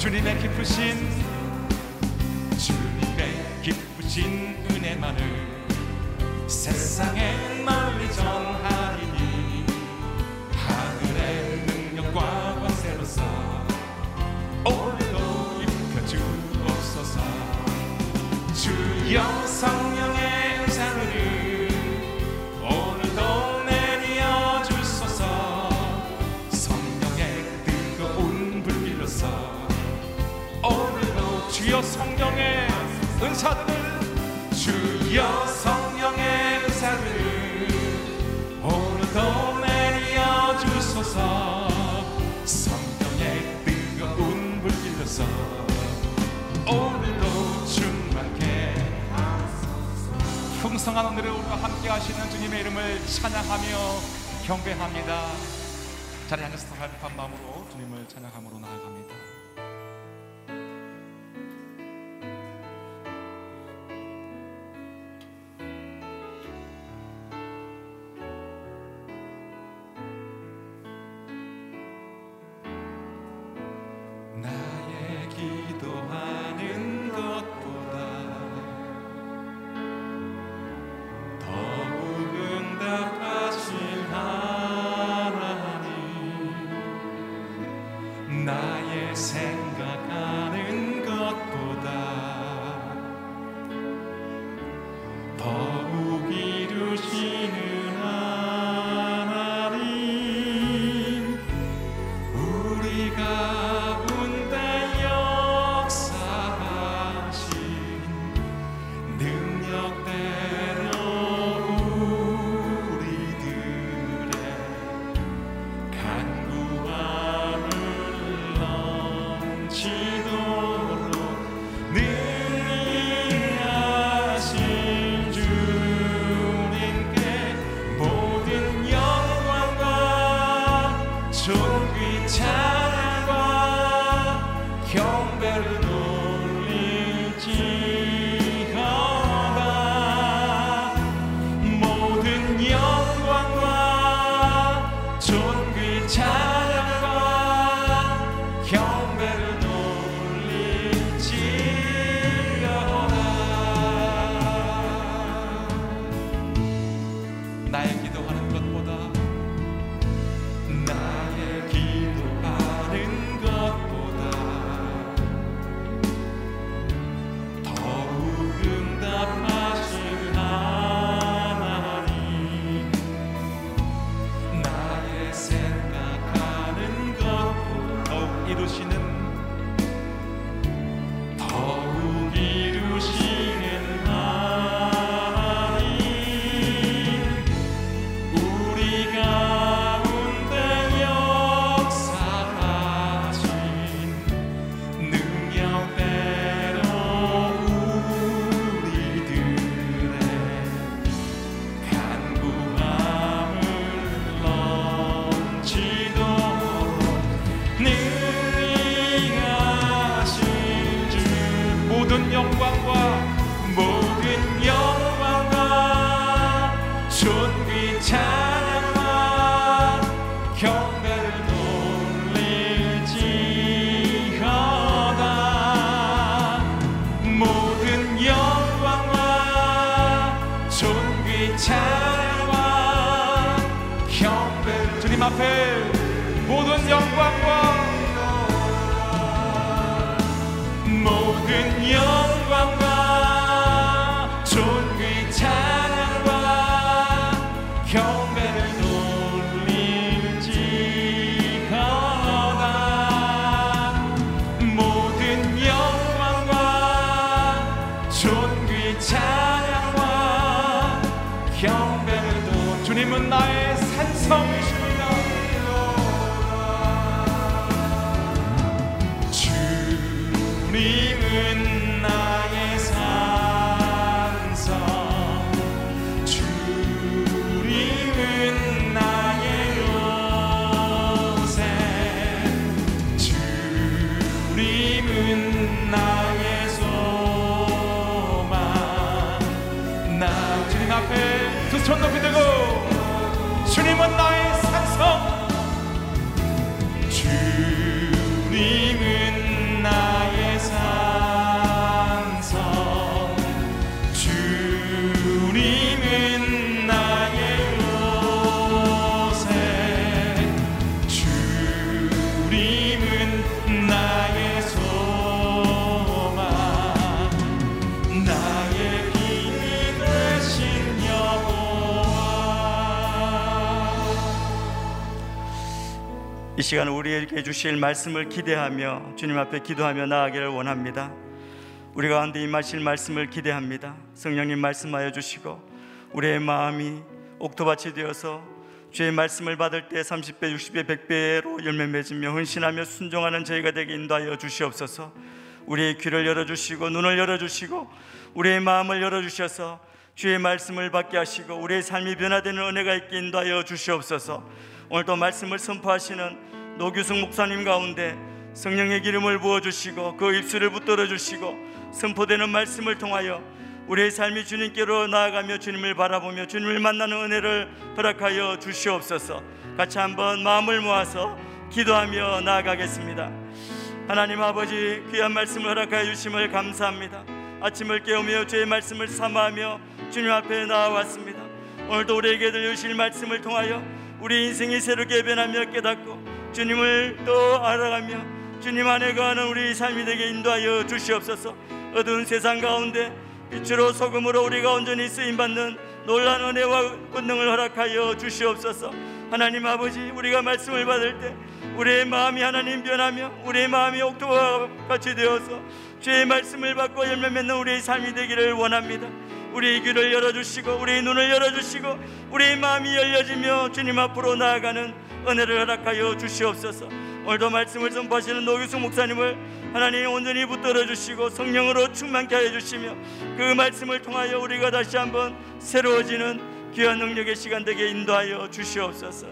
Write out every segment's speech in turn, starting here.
주님의 깊으신 주님의 깊으신 은혜만을 세상에 널리 전하리니 하늘의 능력과 권세로서 오늘도 입혀주옵소서. 주여 하소서 오늘도 충만케 하소서 풍성한 오늘을 우리와 함께 하시는 주님의 이름을 찬양하며 경배합니다. 자리에 앉아서 감격한 마음으로 주님을 찬양함으로 나아갑니다 두 시간 우리에게 주실 말씀을 기대하며 주님 앞에 기도하며 나아가기를 원합니다. 우리 가운데 임하실 말씀을 기대합니다. 성령님 말씀하여 주시고 우리의 마음이 옥토밭이 되어서 주의 말씀을 받을 때 30배, 60배, 100배로 열매 맺으며 헌신하며 순종하는 저희가 되게 인도하여 주시옵소서. 우리의 귀를 열어 주시고 눈을 열어 주시고 우리의 마음을 열어 주셔서 주의 말씀을 받게 하시고 우리의 삶이 변화되는 은혜가 있게 인도하여 주시옵소서. 오늘도 말씀을 선포하시는 노규승 목사님 가운데 성령의 기름을 부어 주시고 그 입술을 붙들어 주시고 선포되는 말씀을 통하여 우리의 삶이 주님께로 나아가며 주님을 바라보며 주님을 만나는 은혜를 허락하여 주시옵소서. 같이 한번 마음을 모아서 기도하며 나아가겠습니다. 하나님 아버지 귀한 말씀을 허락하여 주심을 감사합니다. 아침을 깨우며 주의 말씀을 삼아하며 주님 앞에 나와왔습니다. 오늘도 우리에게 들려주실 말씀을 통하여 우리 인생이 새롭게 변하며 깨닫고 주님을 또 알아가며 주님 안에 거하는 우리 삶이 되게 인도하여 주시옵소서. 어두운 세상 가운데 빛으로 소금으로 우리가 온전히 쓰임 받는 놀란 은혜와 권능을 허락하여 주시옵소서. 하나님 아버지 우리가 말씀을 받을 때 우리의 마음이 하나님 변하며 우리의 마음이 옥토와 같이 되어서 주의 말씀을 받고 열매 맺는 우리의 삶이 되기를 원합니다. 우리의 귀를 열어주시고 우리의 눈을 열어주시고 우리의 마음이 열려지며 주님 앞으로 나아가는 은혜를 허락하여 주시옵소서. 오늘도 말씀을 선포하시는 노규승 목사님을 하나님 온전히 붙들어 주시고 성령으로 충만케 하여 주시며 그 말씀을 통하여 우리가 다시 한번 새로워지는 귀한 능력의 시간 되게 인도하여 주시옵소서.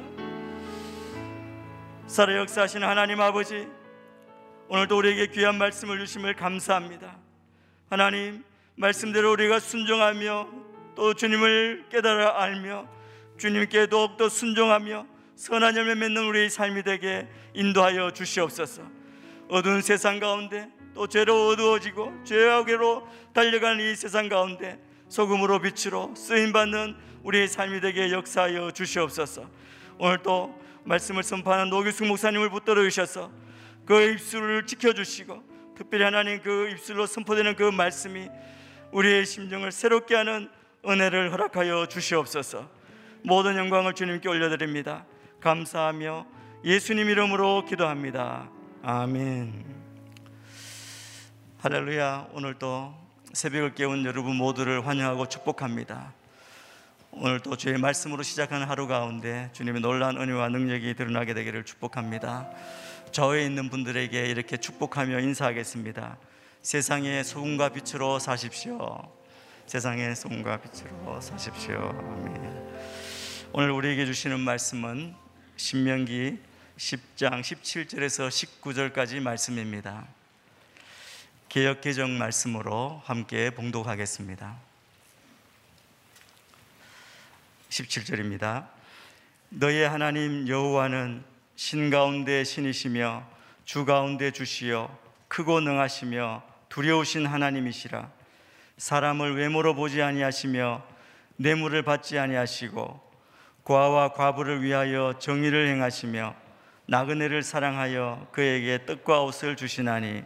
살아 역사하시는 하나님 아버지 오늘도 우리에게 귀한 말씀을 주심을 감사합니다. 하나님 말씀대로 우리가 순종하며 또 주님을 깨달아 알며 주님께 더욱더 순종하며 선한 열매 맺는 우리의 삶이 되게 인도하여 주시옵소서. 어두운 세상 가운데 또 죄로 어두워지고 죄악으로 달려가는 이 세상 가운데 소금으로 빛으로 쓰임 받는 우리의 삶이 되게 역사하여 주시옵소서. 오늘 또 말씀을 선포하는 노규승 목사님을 붙들어 주셔서 그 입술을 지켜 주시고 특별히 하나님 그 입술로 선포되는 그 말씀이 우리의 심정을 새롭게 하는 은혜를 허락하여 주시옵소서. 모든 영광을 주님께 올려드립니다. 감사하며 예수님 이름으로 기도합니다. 아멘. 할렐루야. 오늘도 새벽을 깨운 여러분 모두를 환영하고 축복합니다. 오늘도 주의 말씀으로 시작하는 하루 가운데 주님의 놀라운 은혜와 능력이 드러나게 되기를 축복합니다. 저에 있는 분들에게 이렇게 축복하며 인사하겠습니다. 세상의 소금과 빛으로 사십시오. 세상의 소금과 빛으로 사십시오. 아멘. 오늘 우리에게 주시는 말씀은 신명기 10장 17절에서 19절까지 말씀입니다. 개역 개정 말씀으로 함께 봉독하겠습니다. 17절입니다. 너의 하나님 여호와는 신 가운데 신이시며 주 가운데 주시여 크고 능하시며 두려우신 하나님이시라 사람을 외모로 보지 아니하시며 뇌물을 받지 아니하시고 고아와 과부를 위하여 정의를 행하시며 나그네를 사랑하여 그에게 떡과 옷을 주시나니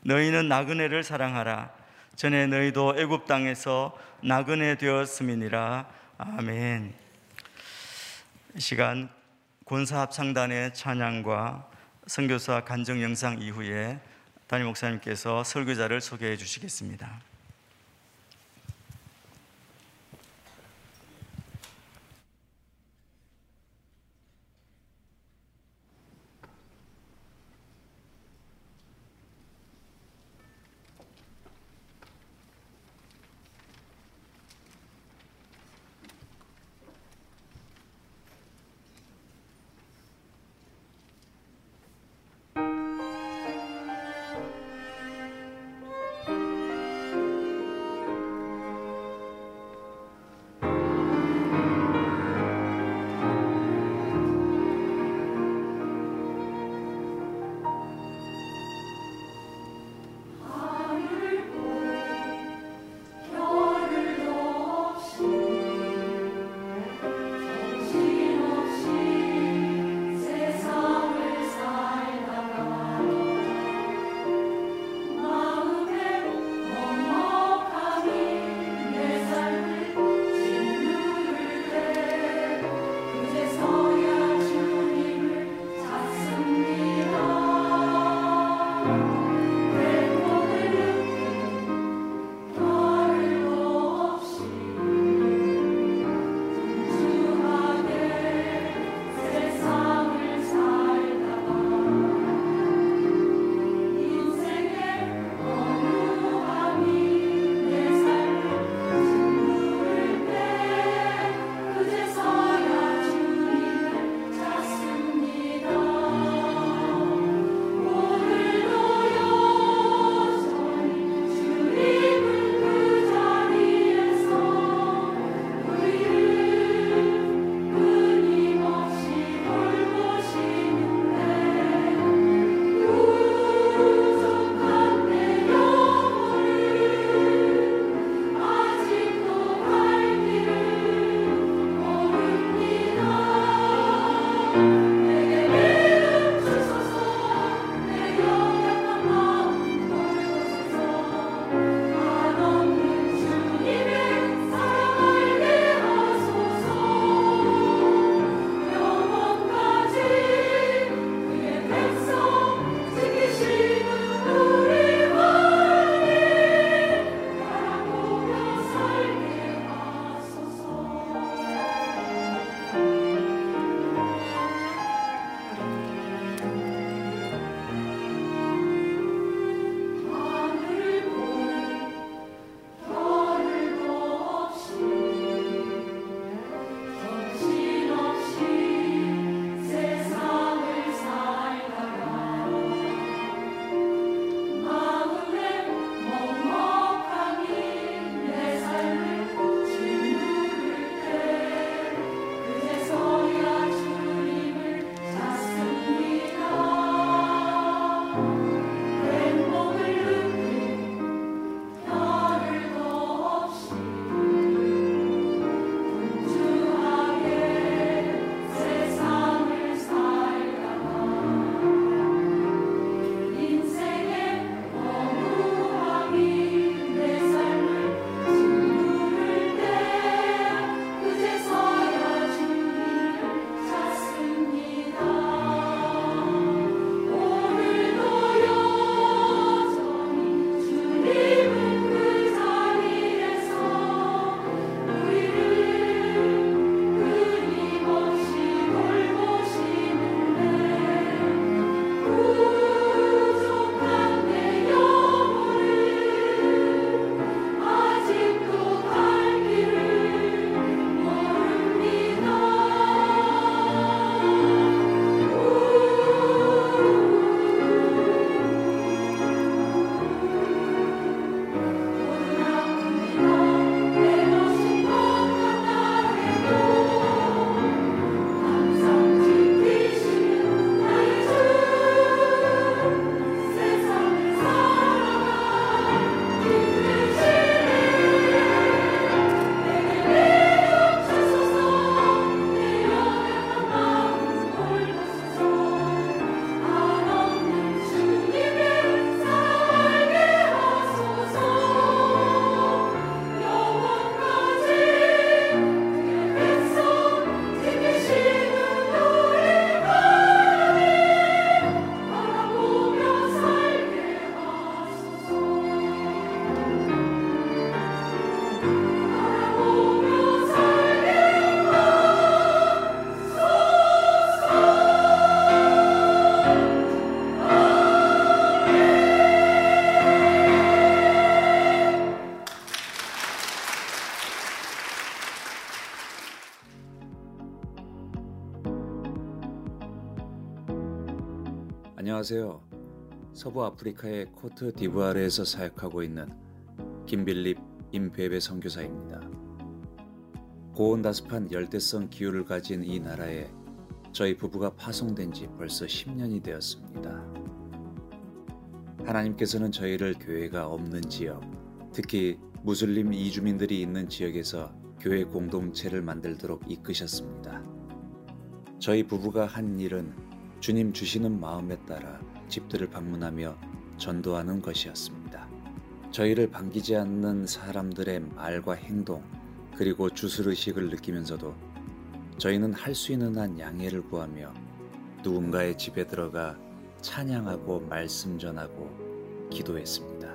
너희는 나그네를 사랑하라 전에 너희도 애굽 땅에서 나그네 되었음이니라 아멘. 이 시간 권사 합창단의 찬양과 선교사 간증 영상 이후에 담임 목사님께서 설교자를 소개해 주시겠습니다. 안녕하세요. 서부 아프리카의 코트 디부아르에서 사역하고 있는 김빌립 임베베 선교사입니다. 고온다습한 열대성 기후를 가진 이 나라에 저희 부부가 파송된 지 벌써 10년이 되었습니다. 하나님께서는 저희를 교회가 없는 지역, 특히 무슬림 이주민들이 있는 지역에서 교회 공동체를 만들도록 이끄셨습니다. 저희 부부가 한 일은 주님 주시는 마음에 따라 집들을 방문하며 전도하는 것이었습니다. 저희를 반기지 않는 사람들의 말과 행동, 그리고 주술의식을 느끼면서도 저희는 할 수 있는 한 양해를 구하며 누군가의 집에 들어가 찬양하고 말씀 전하고 기도했습니다.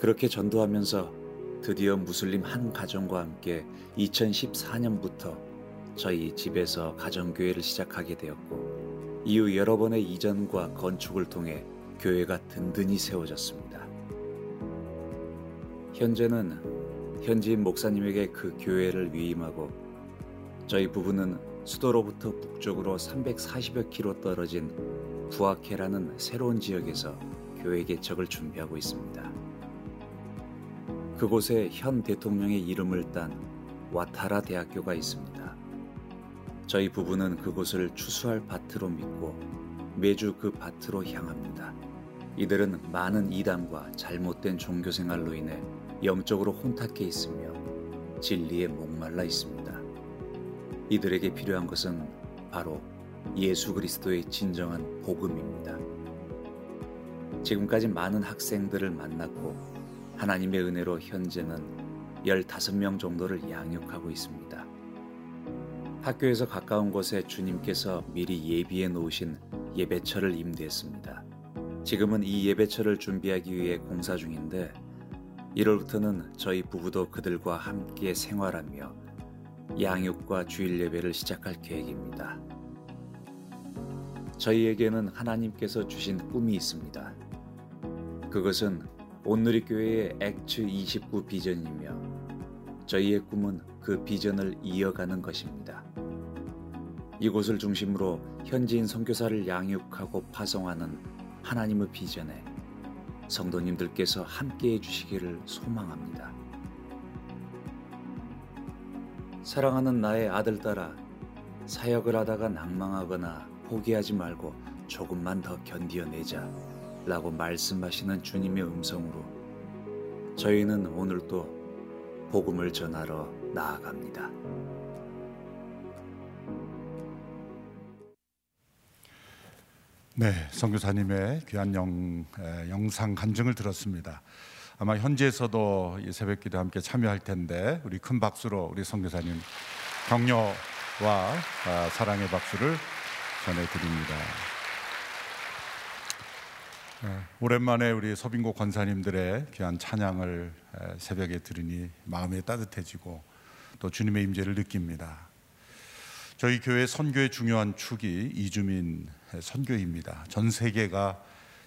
그렇게 전도하면서 드디어 무슬림 한 가정과 함께 2014년부터 저희 집에서 가정교회를 시작하게 되었고 이후 여러 번의 이전과 건축을 통해 교회가 든든히 세워졌습니다. 현재는 현지인 목사님에게 그 교회를 위임하고 저희 부부는 수도로부터 북쪽으로 340여 킬로 떨어진 부아케라는 새로운 지역에서 교회 개척을 준비하고 있습니다. 그곳에 현 대통령의 이름을 딴 와타라 대학교가 있습니다. 저희 부부는 그곳을 추수할 밭으로 믿고 매주 그 밭으로 향합니다. 이들은 많은 이단과 잘못된 종교 생활로 인해 영적으로 혼탁해 있으며 진리에 목말라 있습니다. 이들에게 필요한 것은 바로 예수 그리스도의 진정한 복음입니다. 지금까지 많은 학생들을 만났고 하나님의 은혜로 현재는 15명 정도를 양육하고 있습니다. 학교에서 가까운 곳에 주님께서 미리 예비해 놓으신 예배처를 임대했습니다. 지금은 이 예배처를 준비하기 위해 공사 중인데 1월부터는 저희 부부도 그들과 함께 생활하며 양육과 주일 예배를 시작할 계획입니다. 저희에게는 하나님께서 주신 꿈이 있습니다. 그것은 온누리 교회의 액츠 29 비전이며 저희의 꿈은 그 비전을 이어가는 것입니다. 이곳을 중심으로 현지인 선교사를 양육하고 파송하는 하나님의 비전에 성도님들께서 함께해 주시기를 소망합니다. 사랑하는 나의 아들 딸아, 사역을 하다가 낭망하거나 포기하지 말고 조금만 더 견디어내자 라고 말씀하시는 주님의 음성으로 저희는 오늘도 복음을 전하러 나아갑니다. 네, 선교사님의 귀한 영, 에, 영상 간증을 들었습니다. 아마 현지에서도 이 새벽기도 함께 참여할 텐데 우리 큰 박수로 우리 선교사님 격려와 아, 사랑의 박수를 전해드립니다. 에, 오랜만에 우리 서빙고 권사님들의 귀한 찬양을 에, 새벽에 들으니 마음이 따뜻해지고 또 주님의 임재를 느낍니다. 저희 교회 선교의 중요한 축이 이주민 선교입니다. 전 세계가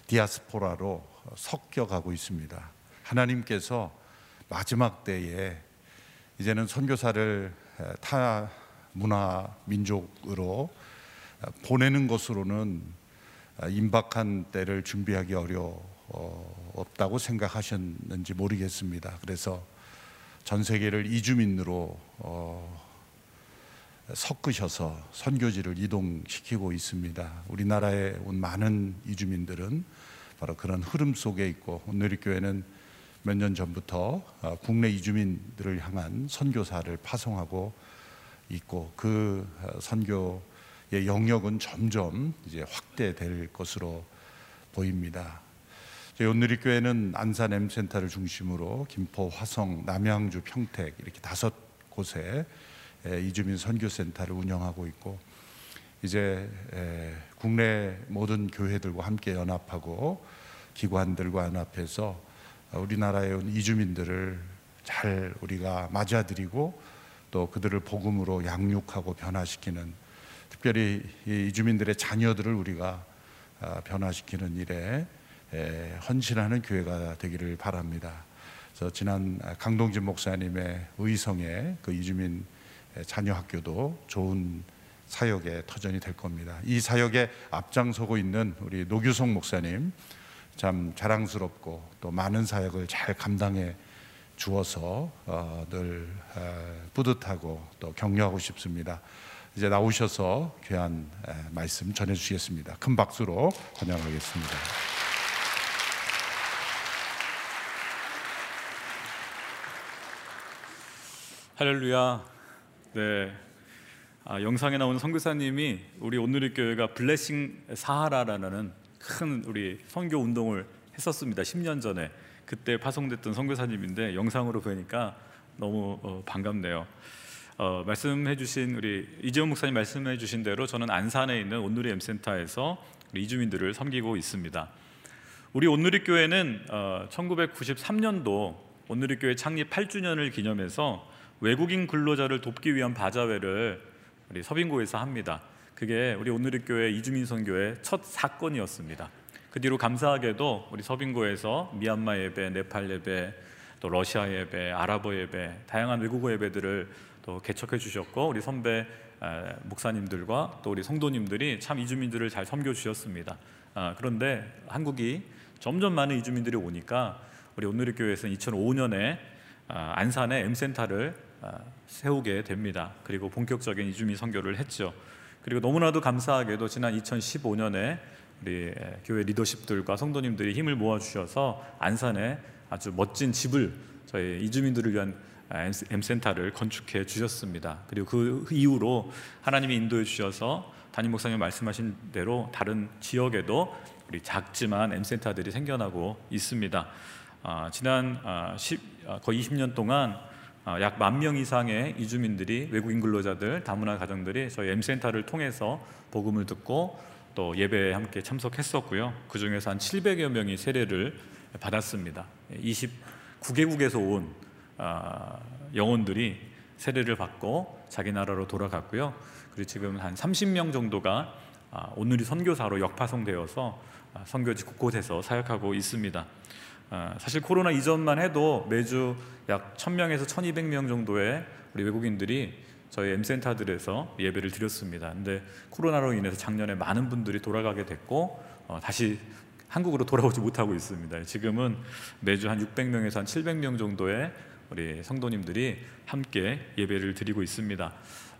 디아스포라로 섞여가고 있습니다. 하나님께서 마지막 때에 이제는 선교사를 타 문화 민족으로 보내는 것으로는 임박한 때를 준비하기 어렵다고 생각하셨는지 모르겠습니다. 그래서 전 세계를 이주민으로 어, 섞으셔서 선교지를 이동시키고 있습니다. 우리나라에 온 많은 이주민들은 바로 그런 흐름 속에 있고 오늘 교회는 몇 년 전부터 어, 국내 이주민들을 향한 선교사를 파송하고 있고 그 어, 선교의 영역은 점점 이제 확대될 것으로 보입니다. 저희 온누리 교회는 안산 M센터를 중심으로 김포, 화성, 남양주, 평택 이렇게 다섯 곳에 이주민 선교센터를 운영하고 있고 이제 국내 모든 교회들과 함께 연합하고 기관들과 연합해서 우리나라에 온 이주민들을 잘 우리가 맞아들이고 또 그들을 복음으로 양육하고 변화시키는 특별히 이주민들의 자녀들을 우리가 아, 변화시키는 일에 헌신하는 교회가 되기를 바랍니다. 그래서 지난 강동진 목사님의 의성의 그 이주민 자녀 학교도 좋은 사역의 터전이 될 겁니다. 이 사역에 앞장서고 있는 우리 노규성 목사님 참 자랑스럽고 또 많은 사역을 잘 감당해 주어서 어, 늘 에, 뿌듯하고 또 격려하고 싶습니다. 이제 나오셔서 귀한 에, 말씀 전해 주시겠습니다. 큰 박수로 환영하겠습니다. 할렐루야. 네. 아, 영상에 나오는 선교사님이 우리 오늘의 교회가 블레싱 사하라라는 큰 우리 선교 운동을 했었습니다. 10년 전에 그때 파송됐던 선교사님인데 영상으로 보니까 너무 어, 반갑네요. 어, 말씀해주신 우리 이재원 목사님 말씀해주신 대로 저는 안산에 있는 온누리 M센터에서 우리 이주민들을 섬기고 있습니다. 우리 온누리 교회는 어, 1993년도 온누리 교회 창립 8주년을 기념해서 외국인 근로자를 돕기 위한 바자회를 우리 서빙고에서 합니다. 그게 우리 오늘의 교회 이주민 선교의 첫 사건이었습니다. 그 뒤로 감사하게도 우리 서빙고에서 미얀마 예배, 네팔 예배, 또 러시아 예배, 아랍어 예배, 다양한 외국어 예배들을 또 개척해 주셨고 우리 선배 목사님들과 또 우리 성도님들이 참 이주민들을 잘 섬겨 주셨습니다. 아, 그런데 한국이 점점 많은 이주민들이 오니까 우리 오늘의 교회에서는 2005년에 아, 안산에 M센터를 아, 세우게 됩니다. 그리고 본격적인 이주민 선교를 했죠. 그리고 너무나도 감사하게도 지난 2015년에 우리 교회 리더십들과 성도님들이 힘을 모아 주셔서 안산에 아주 멋진 집을 저희 이주민들을 위한 M센터를 건축해 주셨습니다. 그리고 그 이후로 하나님이 인도해 주셔서 담임 목사님 말씀하신 대로 다른 지역에도 우리 작지만 M센터들이 생겨나고 있습니다. 아, 지난 아, 10, 아, 거의 20년 동안 어, 약 만 명 이상의 이주민들이 외국인 근로자들 다문화 가정들이 저희 M센터를 통해서 복음을 듣고 또 예배에 함께 참석했었고요. 그 중에서 한 700여 명이 세례를 받았습니다. 29개국에서 온 어, 영혼들이 세례를 받고 자기 나라로 돌아갔고요. 그리고 지금 한 30명 정도가 아, 오늘이 선교사로 역파송되어서 아, 선교지 곳곳에서 사역하고 있습니다. 아, 사실 코로나 이전만 해도 매주 약 1000명에서 1200명 정도의 우리 외국인들이 저희 M센터들에서 예배를 드렸습니다. 근데 코로나로 인해서 작년에 많은 분들이 돌아가게 됐고 어, 다시 한국으로 돌아오지 못하고 있습니다. 지금은 매주 한 600명에서 한 700명 정도의 우리 성도님들이 함께 예배를 드리고 있습니다.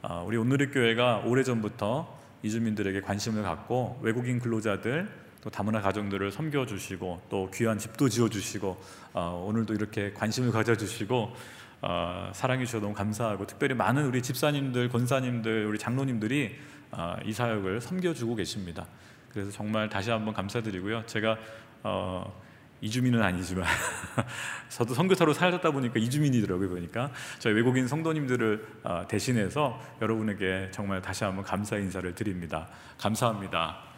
어, 우리 오늘의 교회가 오래전부터 이주민들에게 관심을 갖고 외국인 근로자들 또 다문화 가정들을 섬겨 주시고 또 귀한 집도 지어 주시고 어, 오늘도 이렇게 관심을 가져 주시고 어, 사랑해 주셔서 너무 감사하고 특별히 많은 우리 집사님들, 권사님들, 우리 장로님들이 어, 이 사역을 섬겨 주고 계십니다. 그래서 정말 다시 한번 감사드리고요. 제가 어, 이주민은 아니지만 저도 선교사로 살았다 보니까 이주민이더라고요 보니까 저희 외국인 성도님들을 어, 대신해서 여러분에게 정말 다시 한번 감사 인사를 드립니다. 감사합니다.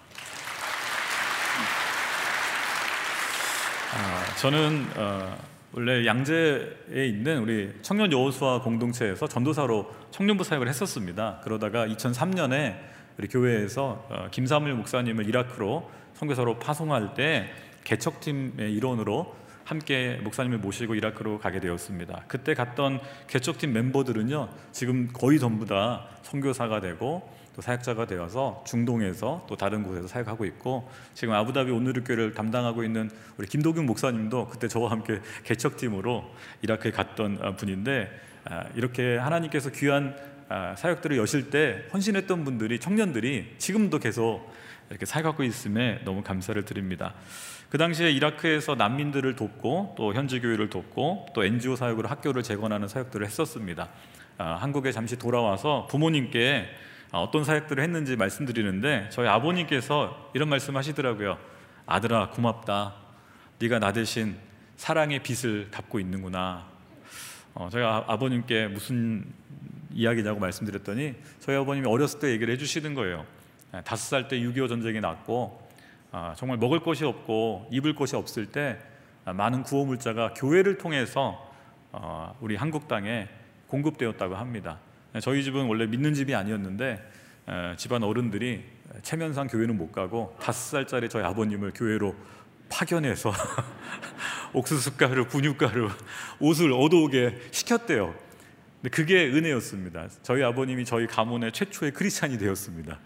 아, 저는 어, 원래 양재에 있는 우리 청년 여호수아 공동체에서 전도사로 청년부 사역을 했었습니다. 그러다가 2003년에 우리 교회에서 어, 김사물 목사님을 이라크로 선교사로 파송할 때 개척팀의 일원으로 함께 목사님을 모시고 이라크로 가게 되었습니다. 그때 갔던 개척팀 멤버들은요, 지금 거의 전부 다 선교사가 되고 또 사역자가 되어서 중동에서 또 다른 곳에서 사역하고 있고 지금 아부다비 오늘의 교회를 담당하고 있는 우리 김도균 목사님도 그때 저와 함께 개척팀으로 이라크에 갔던 아, 분인데 아, 이렇게 하나님께서 귀한 아, 사역들을 여실 때 헌신했던 분들이 청년들이 지금도 계속 이렇게 사역하고 있음에 너무 감사를 드립니다. 그 당시에 이라크에서 난민들을 돕고 또 현지 교회를 돕고 또 NGO 사역으로 학교를 재건하는 사역들을 했었습니다. 한국에 잠시 돌아와서 부모님께 아, 어떤 사역들을 했는지 말씀드리는데 저희 아버님께서 이런 말씀하시더라고요. 아들아 고맙다. 네가 나 대신 사랑의 빚을 갚고 있는구나. 어, 제가 아, 아버님께 무슨 이야기냐고 말씀드렸더니 저희 아버님이 어렸을 때 얘기를 해주시는 거예요. 네, 다섯 살 때 6.25 전쟁이 났고 아, 정말 먹을 것이 없고 입을 것이 없을 때 아, 많은 구호 물자가 교회를 통해서 어, 우리 한국 땅에 공급되었다고 합니다. 네, 저희 집은 원래 믿는 집이 아니었는데 집안 어른들이 체면상 교회는 못 가고 다섯 살짜리 저희 아버님을 교회로 파견해서 옥수수가루, 분유가루, 옷을 얻어오게 시켰대요. 근데 그게 은혜였습니다. 저희 아버님이 저희 가문의 최초의 크리스찬이 되었습니다.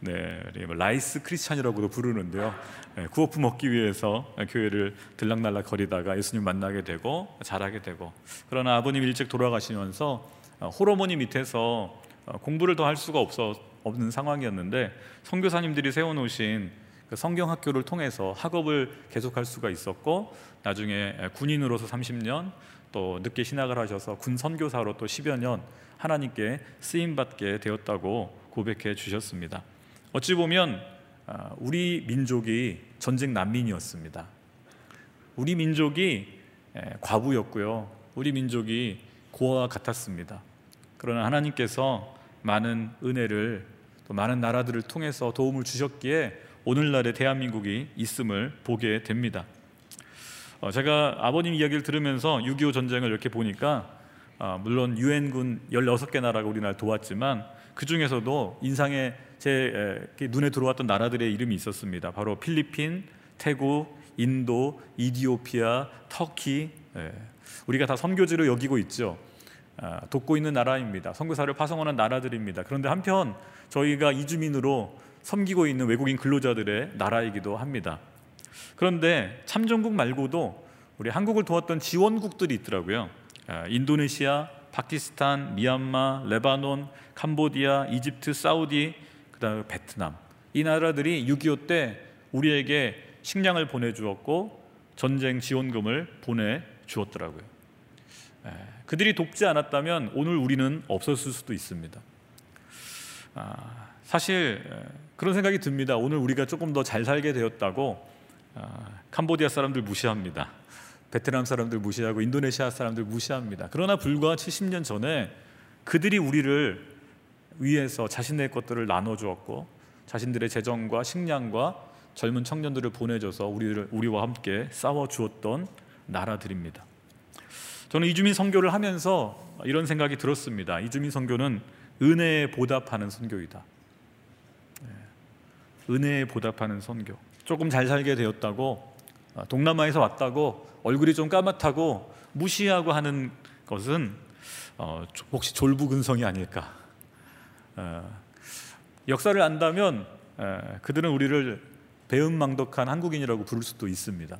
네, 뭐 rice Christian이라고도 부르는데요. 네, 구호품 먹기 위해서 교회를 들락날락 거리다가 예수님 만나게 되고 자라게 되고 그러나 아버님 일찍 돌아가시면서 어, 호르몬이 밑에서 어, 공부를 더 할 수가 없어 없는 상황이었는데 선교사님들이 세워놓으신 그 성경 학교를 통해서 학업을 계속할 수가 있었고 나중에 군인으로서 30년 또 늦게 신학을 하셔서 군 선교사로 또 10여 년 하나님께 쓰임 받게 되었다고 고백해 주셨습니다. 어찌 보면 아, 우리 민족이 전쟁 난민이었습니다. 우리 민족이 과부였고요. 우리 민족이 고아와 같았습니다. 그러나 하나님께서 많은 은혜를 또 많은 나라들을 통해서 도움을 주셨기에 오늘날의 대한민국이 있음을 보게 됩니다. 어, 제가 아버님 이야기를 들으면서 6.25 전쟁을 이렇게 보니까 어, 물론 유엔군 16개 나라가 우리나라 도왔지만 그 중에서도 인상에 제 눈에 들어왔던 나라들의 이름이 있었습니다. 바로 필리핀, 태국, 인도, 이디오피아, 터키. 예. 우리가 다 선교지로 여기고 있죠. 아, 돕고 있는 나라입니다. 선교사를 파송하는 나라들입니다. 그런데 한편 저희가 이주민으로 섬기고 있는 외국인 근로자들의 나라이기도 합니다. 그런데 참전국 말고도 우리 한국을 도왔던 지원국들이 있더라고요. 아, 인도네시아, 파키스탄, 미얀마, 레바논, 캄보디아, 이집트, 사우디, 그다음에 베트남 이 나라들이 6.25 때 우리에게 식량을 보내주었고 전쟁 지원금을 보내주었더라고요. 그들이 돕지 않았다면 오늘 우리는 없었을 수도 있습니다. 아, 사실 그런 생각이 듭니다. 오늘 우리가 조금 더 잘 살게 되었다고 아, 캄보디아 사람들 무시합니다. 베트남 사람들 무시하고 인도네시아 사람들 무시합니다. 그러나 불과 70년 전에 그들이 우리를 위해서 자신의 것들을 나눠 주었고 자신들의 재정과 식량과 젊은 청년들을 보내줘서 우리를 우리와 함께 싸워 주었던 나라들입니다. 저는 이주민 선교를 하면서 이런 생각이 들었습니다. 이주민 선교는 은혜에 보답하는 선교이다. 네. 은혜에 보답하는 선교. 조금 잘 살게 되었다고 아, 동남아에서 왔다고 얼굴이 좀 까맣다고 무시하고 하는 것은 어, 혹시 졸부근성이 아닐까? 어, 역사를 안다면 그들은 우리를 배은망덕한 한국인이라고 부를 수도 있습니다.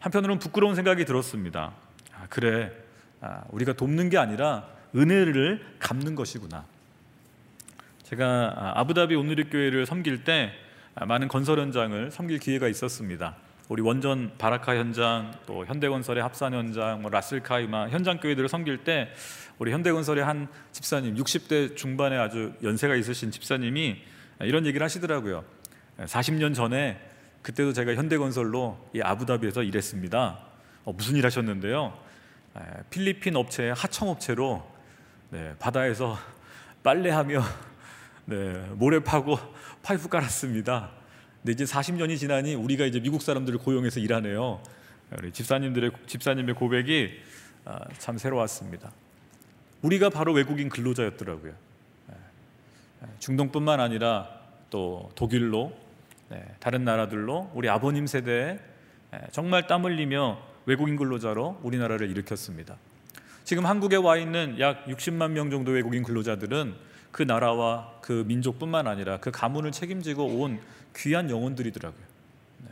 한편으로는 부끄러운 생각이 들었습니다. 아, 그래, 아, 우리가 돕는 게 아니라 은혜를 갚는 것이구나. 제가 아, 아부다비 오늘리 교회를 섬길 때 많은 건설 현장을 섬길 기회가 있었습니다. 우리 원전 바라카 현장, 또 현대건설의 합산 현장, 뭐 라슬카이마 현장 교회들을 섬길 때 우리 현대건설의 한 집사님, 60대 중반에 아주 연세가 있으신 집사님이 이런 얘기를 하시더라고요. 40년 전에 그때도 제가 현대건설로 이 아부다비에서 일했습니다. 어, 무슨 일 하셨는데요? 필리핀 업체 하청 업체로 네, 바다에서 빨래하며 네, 모래 파고 파이프 깔았습니다. 근데 이제 40년이 지나니 우리가 이제 미국 사람들을 고용해서 일하네요. 우리 집사님들의 집사님의 고백이 아, 참 새로웠습니다. 우리가 바로 외국인 근로자였더라고요. 예. 예, 중동뿐만 아니라 또 독일로 네, 다른 나라들로 우리 아버님 세대에 예, 정말 땀 흘리며 외국인 근로자로 우리나라를 일으켰습니다. 지금 한국에 와 있는 약 60만 명 정도 외국인 근로자들은 그 나라와 그 민족뿐만 아니라 그 가문을 책임지고 온 귀한 영혼들이더라고요. 네.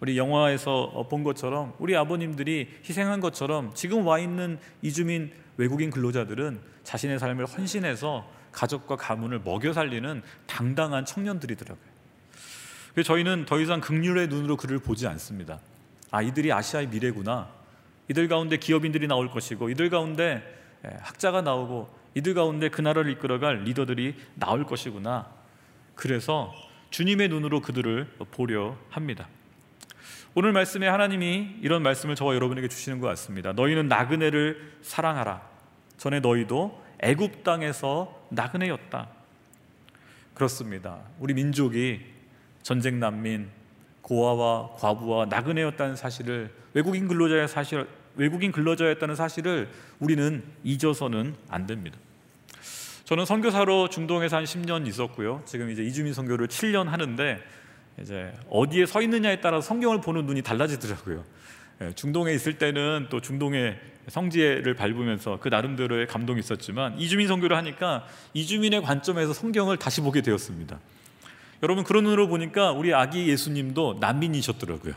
우리 영화에서 본 것처럼 우리 아버님들이 희생한 것처럼 지금 와 있는 이주민 외국인 근로자들은 자신의 삶을 헌신해서 가족과 가문을 먹여 살리는 당당한 청년들이더라고요. 저희는 더 이상 극률의 눈으로 그를 보지 않습니다. 아, 이들이 아시아의 미래구나. 이들 가운데 기업인들이 나올 것이고, 이들 가운데 학자가 나오고, 이들 가운데 그 나라를 이끌어갈 리더들이 나올 것이구나. 그래서 주님의 눈으로 그들을 보려 합니다. 오늘 말씀에 하나님이 이런 말씀을 저와 여러분에게 주시는 것 같습니다. 너희는 나그네를 사랑하라. 전에 너희도 애굽 땅에서 나그네였다. 그렇습니다. 우리 민족이 전쟁 난민, 고아와 과부와 나그네였다는 사실을 외국인 근로자의 사실 외국인 근로자였다는 사실을 우리는 잊어서는 안 됩니다. 저는 선교사로 중동에서 한 10년 있었고요. 지금 이제 이주민 선교를 7년 하는데 이제 어디에 서 있느냐에 따라 성경을 보는 눈이 달라지더라고요. 예, 중동에 있을 때는 또 중동의 성지를 밟으면서 그 나름대로의 감동이 있었지만 이주민 선교를 하니까 이주민의 관점에서 성경을 다시 보게 되었습니다. 여러분 그런 눈으로 보니까 우리 아기 예수님도 난민이셨더라고요.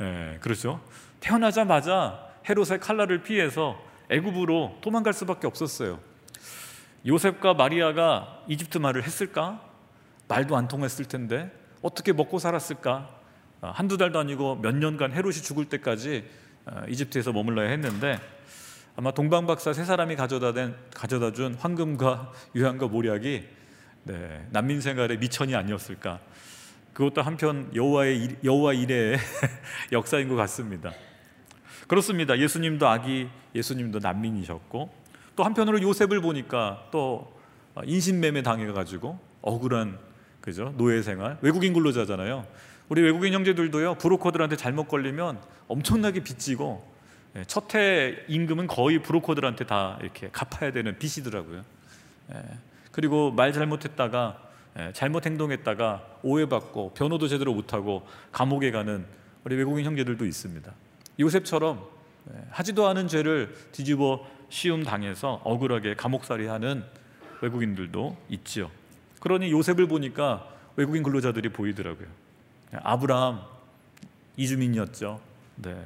예, 그렇죠. 태어나자마자 헤롯의 칼날을 피해서 애굽으로 도망갈 수밖에 없었어요. 요셉과 마리아가 이집트 말을 했을까? 말도 안 통했을 텐데 어떻게 먹고 살았을까? 아, 한두 달도 아니고 몇 년간 헤롯이 죽을 때까지 아, 이집트에서 머물러야 했는데 아마 동방박사 세 사람이 가져다 준 황금과 유향과 모략이 네, 난민 생활의 미천이 아니었을까. 그것도 한편 여호와의 일- 여호와 일의 역사인 것 같습니다. 그렇습니다. 예수님도 아기, 예수님도 난민이셨고 또 한편으로 요셉을 보니까 또 인신매매 당해가지고 억울한 그죠 노예 생활 외국인 근로자잖아요. 우리 외국인 형제들도요 브로커들한테 잘못 걸리면 엄청나게 빚지고 예, 첫해 임금은 거의 브로커들한테 다 이렇게 갚아야 되는 빚이더라고요. 예, 그리고 말 잘못했다가 예, 잘못 행동했다가 오해받고 변호도 제대로 못하고 감옥에 가는 우리 외국인 형제들도 있습니다. 요셉처럼 예, 하지도 않은 죄를 뒤집어 씌움 당해서 억울하게 감옥살이하는 외국인들도 있지요. 그러니 요셉을 보니까 외국인 근로자들이 보이더라고요. 예, 아브라함 이주민이었죠. 네.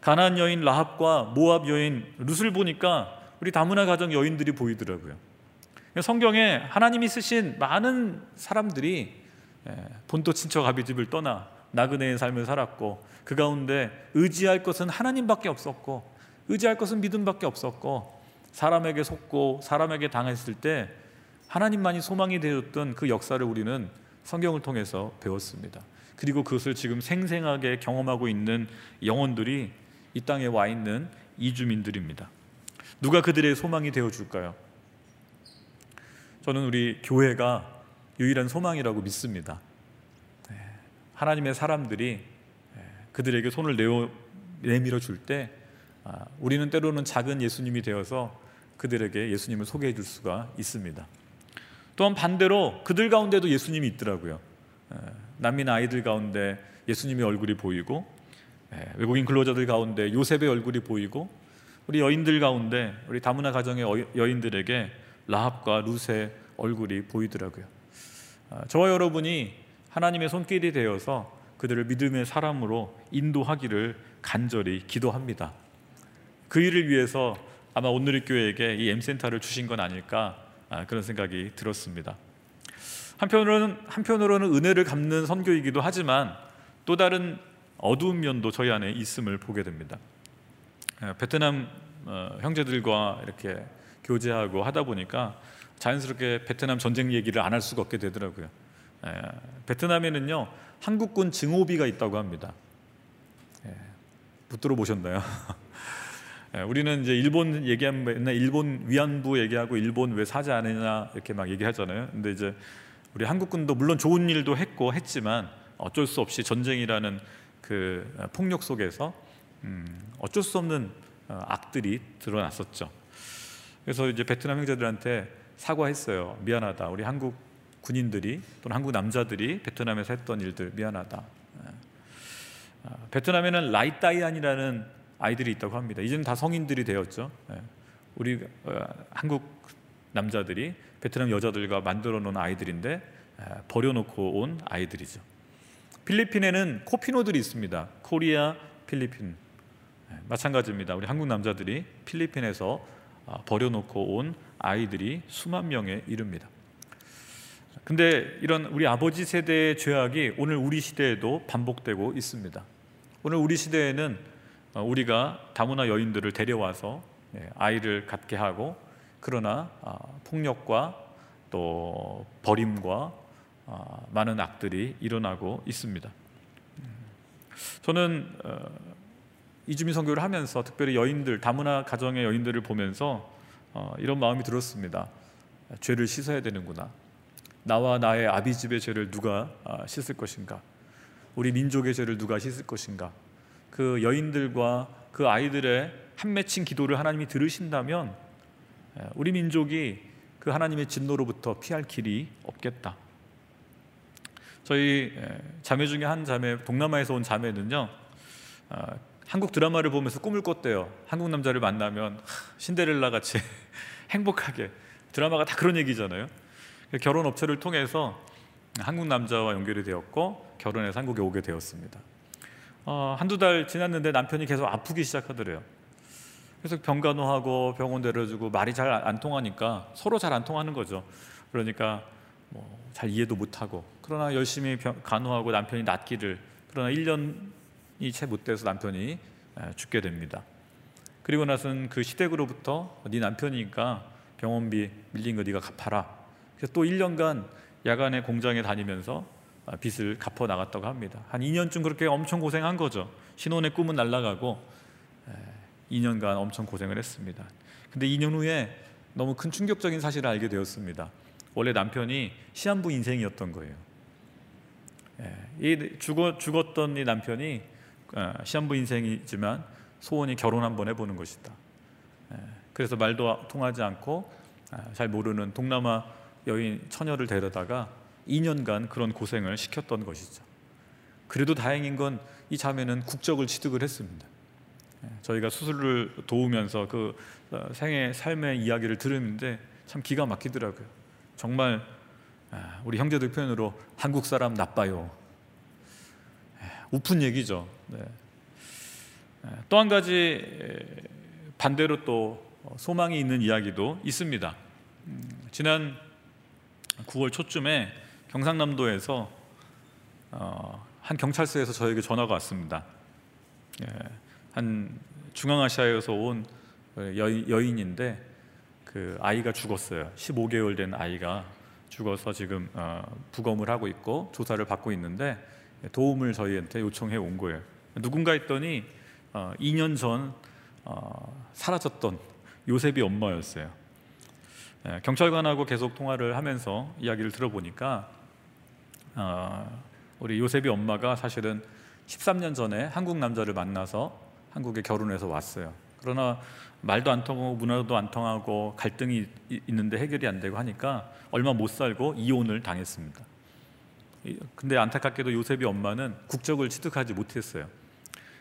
가나안 여인 라합과 모압 여인 룻을 보니까 우리 다문화 가정 여인들이 보이더라고요. 성경에 하나님이 쓰신 많은 사람들이 예, 본토 친척 아비집을 떠나 나그네의 삶을 살았고 그 가운데 의지할 것은 하나님밖에 없었고 의지할 것은 믿음밖에 없었고 사람에게 속고 사람에게 당했을 때 하나님만이 소망이 되었던 그 역사를 우리는 성경을 통해서 배웠습니다. 그리고 그것을 지금 생생하게 경험하고 있는 영혼들이 이 땅에 와 있는 이주민들입니다. 누가 그들의 소망이 되어 줄까요? 저는 우리 교회가 유일한 소망이라고 믿습니다. 네, 하나님의 사람들이 네, 그들에게 손을 내밀어 줄때 아, 우리는 때로는 작은 예수님이 되어서 그들에게 예수님을 소개해 줄 수가 있습니다. 또한 반대로 그들 가운데도 예수님이 있더라고요. 에, 난민 아이들 가운데 예수님의 얼굴이 보이고 에, 외국인 근로자들 가운데 요셉의 얼굴이 보이고 우리 여인들 가운데 우리 다문화 가정의 어- 여인들에게 라합과 룻의 얼굴이 보이더라고요. 아, 저와 여러분이 하나님의 손길이 되어서 그들을 믿음의 사람으로 인도하기를 간절히 기도합니다. 그 일을 위해서 아마 오늘의 교회에게 이 M센터를 주신 건 아닐까 아, 그런 생각이 들었습니다. 한편으로는 한편으로는 은혜를 갚는 선교이기도 하지만 또 다른 어두운 면도 저희 안에 있음을 보게 됩니다. 에, 베트남 어, 형제들과 이렇게 교제하고 하다 보니까 자연스럽게 베트남 전쟁 얘기를 안 할 수가 없게 되더라고요. 에, 베트남에는요 한국군 증오비가 있다고 합니다. 에, 못 들어 보셨나요? 예, 우리는 이제 일본 얘기하면 맨날 일본 위안부 얘기하고 일본 왜 사지 않느냐 이렇게 막 얘기하잖아요. 근데 이제 우리 한국군도 물론 좋은 일도 했고 했지만 어쩔 수 없이 전쟁이라는 그 폭력 속에서 음, 어쩔 수 없는 어, 악들이 드러났었죠. 그래서 이제 베트남 형제들한테 사과했어요. 미안하다. 우리 한국 군인들이 또는 한국 남자들이 베트남에서 했던 일들 미안하다. 예. 아, 베트남에는 라이따이한이라는 아이들이 있다고 합니다. 이제는 다 성인들이 되었죠. 예. 우리 어, 한국 남자들이 베트남 여자들과 만들어 놓은 아이들인데 에, 버려놓고 온 아이들이죠. 필리핀에는 코피노들이 있습니다. 코리아, 필리핀 예, 마찬가지입니다. 우리 한국 남자들이 필리핀에서 아, 버려놓고 온 아이들이 수만 명에 이릅니다. 근데 이런 우리 아버지 세대의 죄악이 오늘 우리 시대에도 반복되고 있습니다. 오늘 우리 시대에는 어, 우리가 다문화 여인들을 데려와서 예, 아이를 갖게 하고 그러나 아, 폭력과 또 버림과 아, 많은 악들이 일어나고 있습니다. 음, 저는 어, 이주민 선교를 하면서 특별히 여인들 다문화 가정의 여인들을 보면서 어, 이런 마음이 들었습니다. 죄를 씻어야 되는구나. 나와 나의 아비 집의 죄를 누가 아, 씻을 것인가? 우리 민족의 죄를 누가 씻을 것인가? 그 여인들과 그 아이들의 한 맺힌 기도를 하나님이 들으신다면 에, 우리 민족이 그 하나님의 진노로부터 피할 길이 없겠다. 저희 에, 자매 중에 한 자매 동남아에서 온 자매는요 아, 한국 드라마를 보면서 꿈을 꿨대요. 한국 남자를 만나면 하, 신데렐라 같이 행복하게 드라마가 다 그런 얘기잖아요. 결혼 업체를 통해서 한국 남자와 연결이 되었고 결혼해서 한국에 오게 되었습니다. 어, 한두 달 지났는데 남편이 계속 아프기 시작하더래요. 그래서 병간호하고 병원 데려주고 말이 잘 안 통하니까 서로 잘 안 통하는 거죠. 그러니까 뭐 잘 이해도 못하고 그러나 열심히 병, 간호하고 남편이 낫기를 그러나 1년이 채 못 돼서 남편이 에, 죽게 됩니다. 그리고 나서는 그 시댁으로부터 네 남편이니까 병원비 밀린 거 네가 갚아라. 그래서 또 1년간 야간에 공장에 다니면서 아, 빚을 갚아 나갔다고 합니다. 한 2년쯤 그렇게 엄청 고생한 거죠. 신혼의 꿈은 날아가고 2년간 엄청 고생을 했습니다. 근데 2년 후에 너무 큰 충격적인 사실을 알게 되었습니다. 원래 남편이 시한부 인생이었던 거예요. 예, 이 죽어, 죽었던 이 남편이 어, 시한부 인생이지만 소원이 결혼 한번 해보는 것이다. 예, 그래서 말도 통하지 않고 아, 잘 모르는 동남아 여인 처녀를 데려다가 2년간 그런 고생을 시켰던 것이죠. 그래도 다행인 건 이 자매는 국적을 취득을 했습니다. 예, 저희가 수술을 도우면서 그 어, 생애 삶의 이야기를 들으는데 참 기가 막히더라고요. 정말 아, 우리 형제들 표현으로 한국 사람 나빠요. 예, 우픈 얘기죠. 네. 또한 가지 반대로 또 소망이 있는 이야기도 있습니다. 음, 지난 9월 초쯤에 경상남도에서 어, 한 경찰서에서 저에게 전화가 왔습니다. 예, 한 중앙아시아에서 온 여인, 인데 그 아이가 죽었어요. 15개월 된 아이가 죽어서 지금 어, 부검을 하고 있고 조사를 받고 있는데 도움을 저희한테 요청해 온 거예요. 누군가 했더니 어, 2년 전 어, 사라졌던 요셉이 엄마였어요. 예, 경찰관하고 계속 통화를 하면서 이야기를 들어보니까 어, 우리 요셉이 엄마가 사실은 13년 전에 한국 남자를 만나서 한국에 결혼해서 왔어요. 그러나 말도 안 통하고 문화도 안 통하고 갈등이 있는데 해결이 안 되고 하니까 얼마 못 살고 이혼을 당했습니다. 근데 안타깝게도 요셉이 엄마는 국적을 취득하지 못했어요.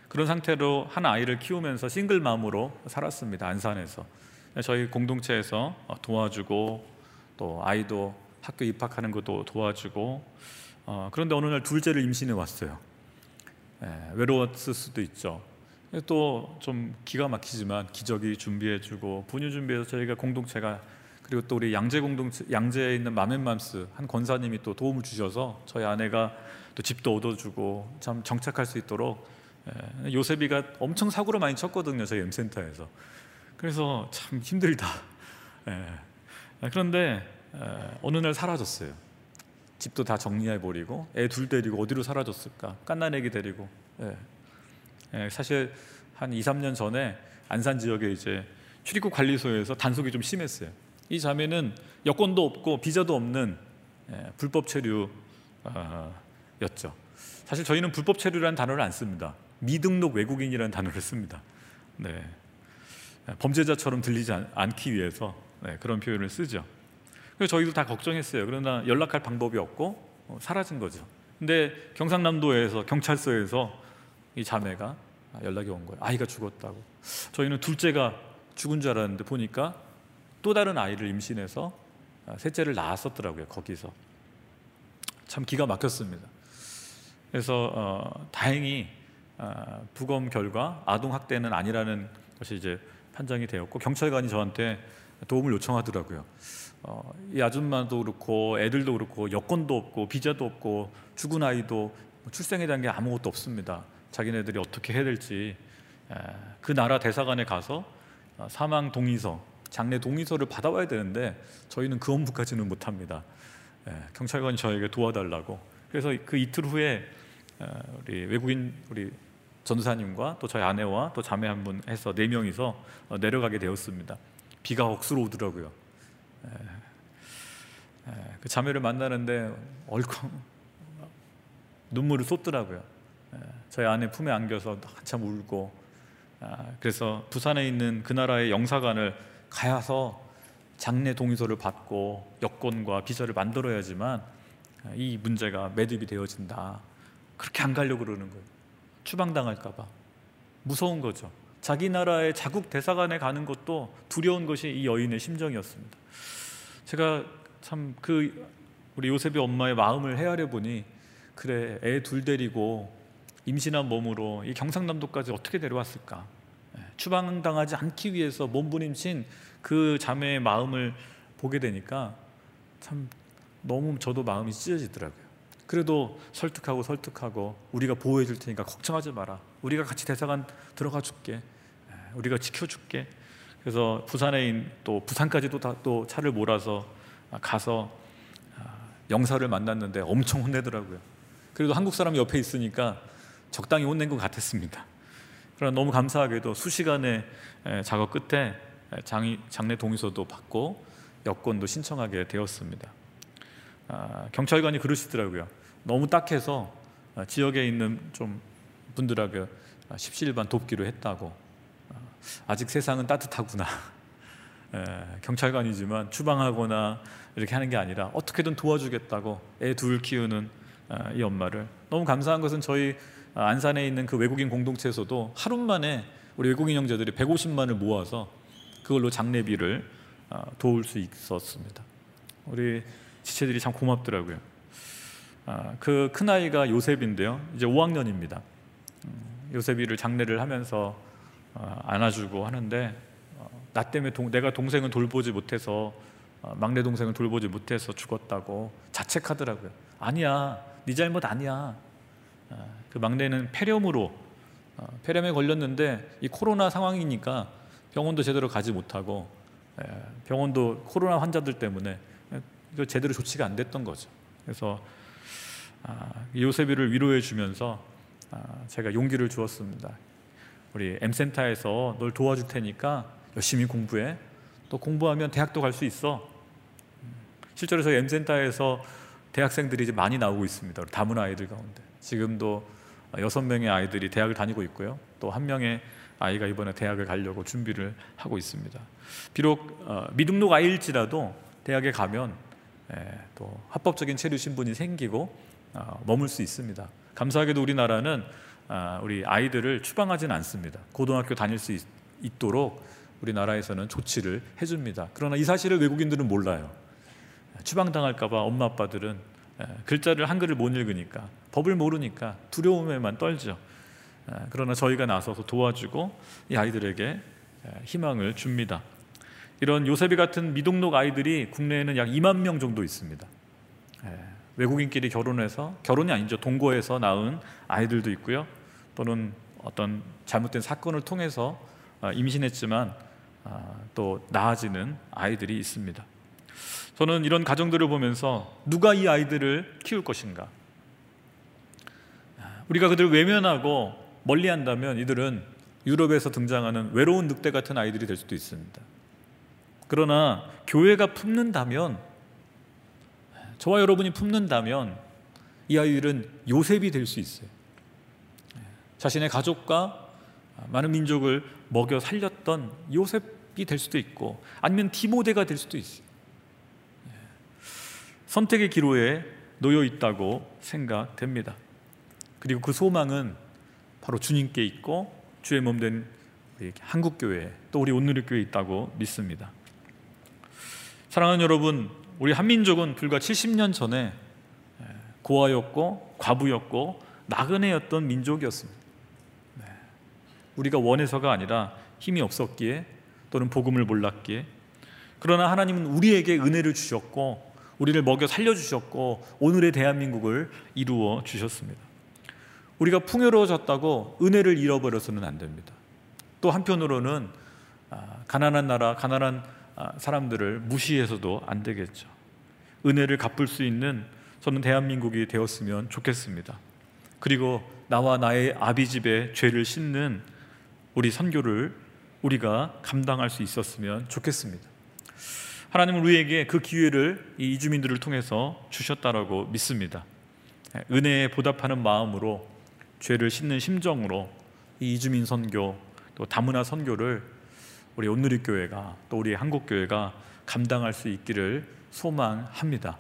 그런 상태로 한 아이를 키우면서 싱글 맘으로 살았습니다. 안산에서 저희 공동체에서 도와주고 또 아이도 학교 입학하는 것도 도와주고 어, 그런데 어느 날 둘째를 임신해 왔어요. 예, 외로웠을 수도 있죠. 또 좀 기가 막히지만 기저귀 준비해주고 분유 준비해서 저희가 공동체가 그리고 또 우리 양재 공동체 양재에 있는 마멘맘스 한 권사님이 또 도움을 주셔서 저희 아내가 또 집도 얻어주고 참 정착할 수 있도록 예, 요셉이가 엄청 사고를 많이 쳤거든요 저희 M센터에서 그래서 참 힘들다. 예. 그런데 어느 날 사라졌어요. 집도 다 정리해 버리고 애 둘 데리고 어디로 사라졌을까? 깐난애기 데리고. 예. 예, 사실 한 2, 3년 전에 안산 지역에 이제 출입국 관리소에서 단속이 좀 심했어요. 이 자매는 여권도 없고 비자도 없는 예, 불법 체류였죠. 사실 저희는 불법 체류라는 단어를 안 씁니다. 미등록 외국인이라는 단어를 씁니다. 네. 범죄자처럼 들리지 않, 기 위해서 네, 그런 표현을 쓰죠. 그래서 저희도 다 걱정했어요. 그러나 연락할 방법이 없고 어, 사라진 거죠. 근데 경상남도에서 경찰서에서 이 자매가 연락이 온 거예요. 아이가 죽었다고. 저희는 둘째가 죽은 줄 알았는데 보니까 또 다른 아이를 임신해서 아, 셋째를 낳았었더라고요. 거기서 참 기가 막혔습니다. 그래서 어, 다행히 어, 부검 결과 아동 학대는 아니라는 것이 이제 판정이 되었고 경찰관이 저한테 도움을 요청하더라고요. 어, 이 아줌마도 그렇고 애들도 그렇고 여권도 없고 비자도 없고 죽은 아이도 출생에 대한 게 아무것도 없습니다. 자기네들이 어떻게 해야 될지 에, 그 나라 대사관에 가서 어, 사망 동의서, 장례 동의서를 받아와야 되는데 저희는 그 업무까지는 못합니다. 에, 경찰관이 저에게 도와달라고. 그래서 그 이틀 후에 에, 우리 외국인 우리 전사님과 또 저희 아내와 또 자매 한 분 해서 네 명이서 어, 내려가게 되었습니다. 비가 억수로 오더라고요. 그 자매를 만나는데 얼컹 눈물을 쏟더라고요. 저희 아내 품에 안겨서 한참 울고 아, 그래서 부산에 있는 그 나라의 영사관을 가서 장례 동의서를 받고 여권과 비자를 만들어야지만 이 문제가 매듭이 되어진다. 그렇게 안 가려고 그러는 거예요. 추방당할까 봐. 무서운 거죠. 자기 나라의 자국 대사관에 가는 것도 두려운 것이 이 여인의 심정이었습니다. 제가 참 그 우리 요셉의 엄마의 마음을 헤아려 보니 그래 애 둘 데리고 임신한 몸으로 이 경상남도까지 어떻게 데려왔을까? 예, 추방당하지 않기 위해서 몸부림친 그 자매의 마음을 보게 되니까 참 너무 저도 마음이 찢어지더라고요. 그래도 설득하고 설득하고 우리가 보호해 줄 테니까 걱정하지 마라. 우리가 같이 대사관 들어가 줄게. 예, 우리가 지켜줄게. 그래서 부산에 또 부산까지도 다 또 차를 몰아서 가서 아, 영사를 만났는데 엄청 혼내더라고요. 그래도 한국 사람이 옆에 있으니까 적당히 혼낸 것 같았습니다. 그러나 너무 감사하게도 수시간의 에, 작업 끝에 에, 장이, 장례 동의서도 받고 여권도 신청하게 되었습니다. 아, 경찰관이 그러시더라고요. 너무 딱해서 아, 지역에 있는 좀 분들에게 아, 십시일반 돕기로 했다고. 아, 아직 세상은 따뜻하구나. 에, 경찰관이지만 추방하거나 이렇게 하는 게 아니라 어떻게든 도와주겠다고 애 둘 키우는 아, 이 엄마를 너무 감사한 것은 저희 아, 안산에 있는 그 외국인 공동체에서도 하루 만에 우리 외국인 형제들이 150만을 모아서 그걸로 장례비를 아, 도울 수 있었습니다. 우리 지체들이 참 고맙더라고요. 아, 그큰 아이가 요셉인데요. 이제 5학년입니다. 음, 요셉이를 장례를 하면서 어, 안아주고 하는데 어, 나 때문에 동, 내가 동생은 돌보지 못해서 어, 막내 동생은 돌보지 못해서 죽었다고 자책하더라고요. 아니야, 네 잘못 아니야. 어, 그 막내는 폐렴으로 어, 폐렴에 걸렸는데 이 코로나 상황이니까 병원도 제대로 가지 못하고 에, 병원도 코로나 환자들 때문에 이거 제대로 조치가 안 됐던 거죠. 그래서 아, 요셉이를 위로해 주면서 아, 제가 용기를 주었습니다. 우리 M 센터에서 널 도와줄 테니까 열심히 공부해. 또 공부하면 대학도 갈 수 있어. 음, 실제로 저희 M 센터에서 대학생들이 이제 많이 나오고 있습니다. 우리 다문 아이들 가운데 지금도 여섯 명의 아이들이 대학을 다니고 있고요. 또 한 명의 아이가 이번에 대학을 가려고 준비를 하고 있습니다. 비록 어, 미등록 아이일지라도 대학에 가면 예, 또 합법적인 체류 신분이 생기고 어, 머물 수 있습니다. 감사하게도 우리나라는 아, 우리 아이들을 추방하지는 않습니다. 고등학교 다닐 수 있, 있도록 우리나라에서는 조치를 해줍니다. 그러나 이 사실을 외국인들은 몰라요. 추방당할까봐 엄마 아빠들은 에, 글자를 한글을 못 읽으니까 법을 모르니까 두려움에만 떨죠. 에, 그러나 저희가 나서서 도와주고 이 아이들에게 에, 희망을 줍니다. 이런 요셉이 같은 미등록 아이들이 국내에는 약 2만 명 정도 있습니다. 에, 외국인끼리 결혼해서 결혼이 아니죠 동거해서 낳은 아이들도 있고요. 또는 어떤 잘못된 사건을 통해서 아, 임신했지만 아, 또 나아지는 아이들이 있습니다. 저는 이런 가정들을 보면서 누가 이 아이들을 키울 것인가? 우리가 그들을 외면하고 멀리한다면 이들은 유럽에서 등장하는 외로운 늑대 같은 아이들이 될 수도 있습니다. 그러나 교회가 품는다면 저와 여러분이 품는다면 이 아이들은 요셉이 될 수 있어요. 자신의 가족과 많은 민족을 먹여 살렸던 요셉이 될 수도 있고 아니면 디모데가 될 수도 있어요. 선택의 기로에 놓여 있다고 생각됩니다. 그리고 그 소망은 바로 주님께 있고 주의 몸된 한국 교회 또 우리 온누리 교회에 있다고 믿습니다. 사랑하는 여러분, 우리 한민족은 불과 70년 전에 고아였고 과부였고 나그네였던 민족이었습니다. 네. 우리가 원해서가 아니라 힘이 없었기에 또는 복음을 몰랐기에 그러나 하나님은 우리에게 은혜를 주셨고 우리를 먹여 살려 주셨고 오늘의 대한민국을 이루어 주셨습니다. 우리가 풍요로워졌다고 은혜를 잃어버려서는 안 됩니다. 또 한편으로는 아, 가난한 나라, 가난한 아, 사람들을 무시해서도 안 되겠죠. 은혜를 갚을 수 있는 저는 대한민국이 되었으면 좋겠습니다. 그리고 나와 나의 아비집에 죄를 씻는 우리 선교를 우리가 감당할 수 있었으면 좋겠습니다. 하나님은 우리에게 그 기회를 이 이주민들을 통해서 주셨다라고 믿습니다. 은혜에 보답하는 마음으로 죄를 씻는 심정으로 이 이주민 선교 또 다문화 선교를 우리 온누리 교회가 또 우리 한국 교회가 감당할 수 있기를 소망합니다.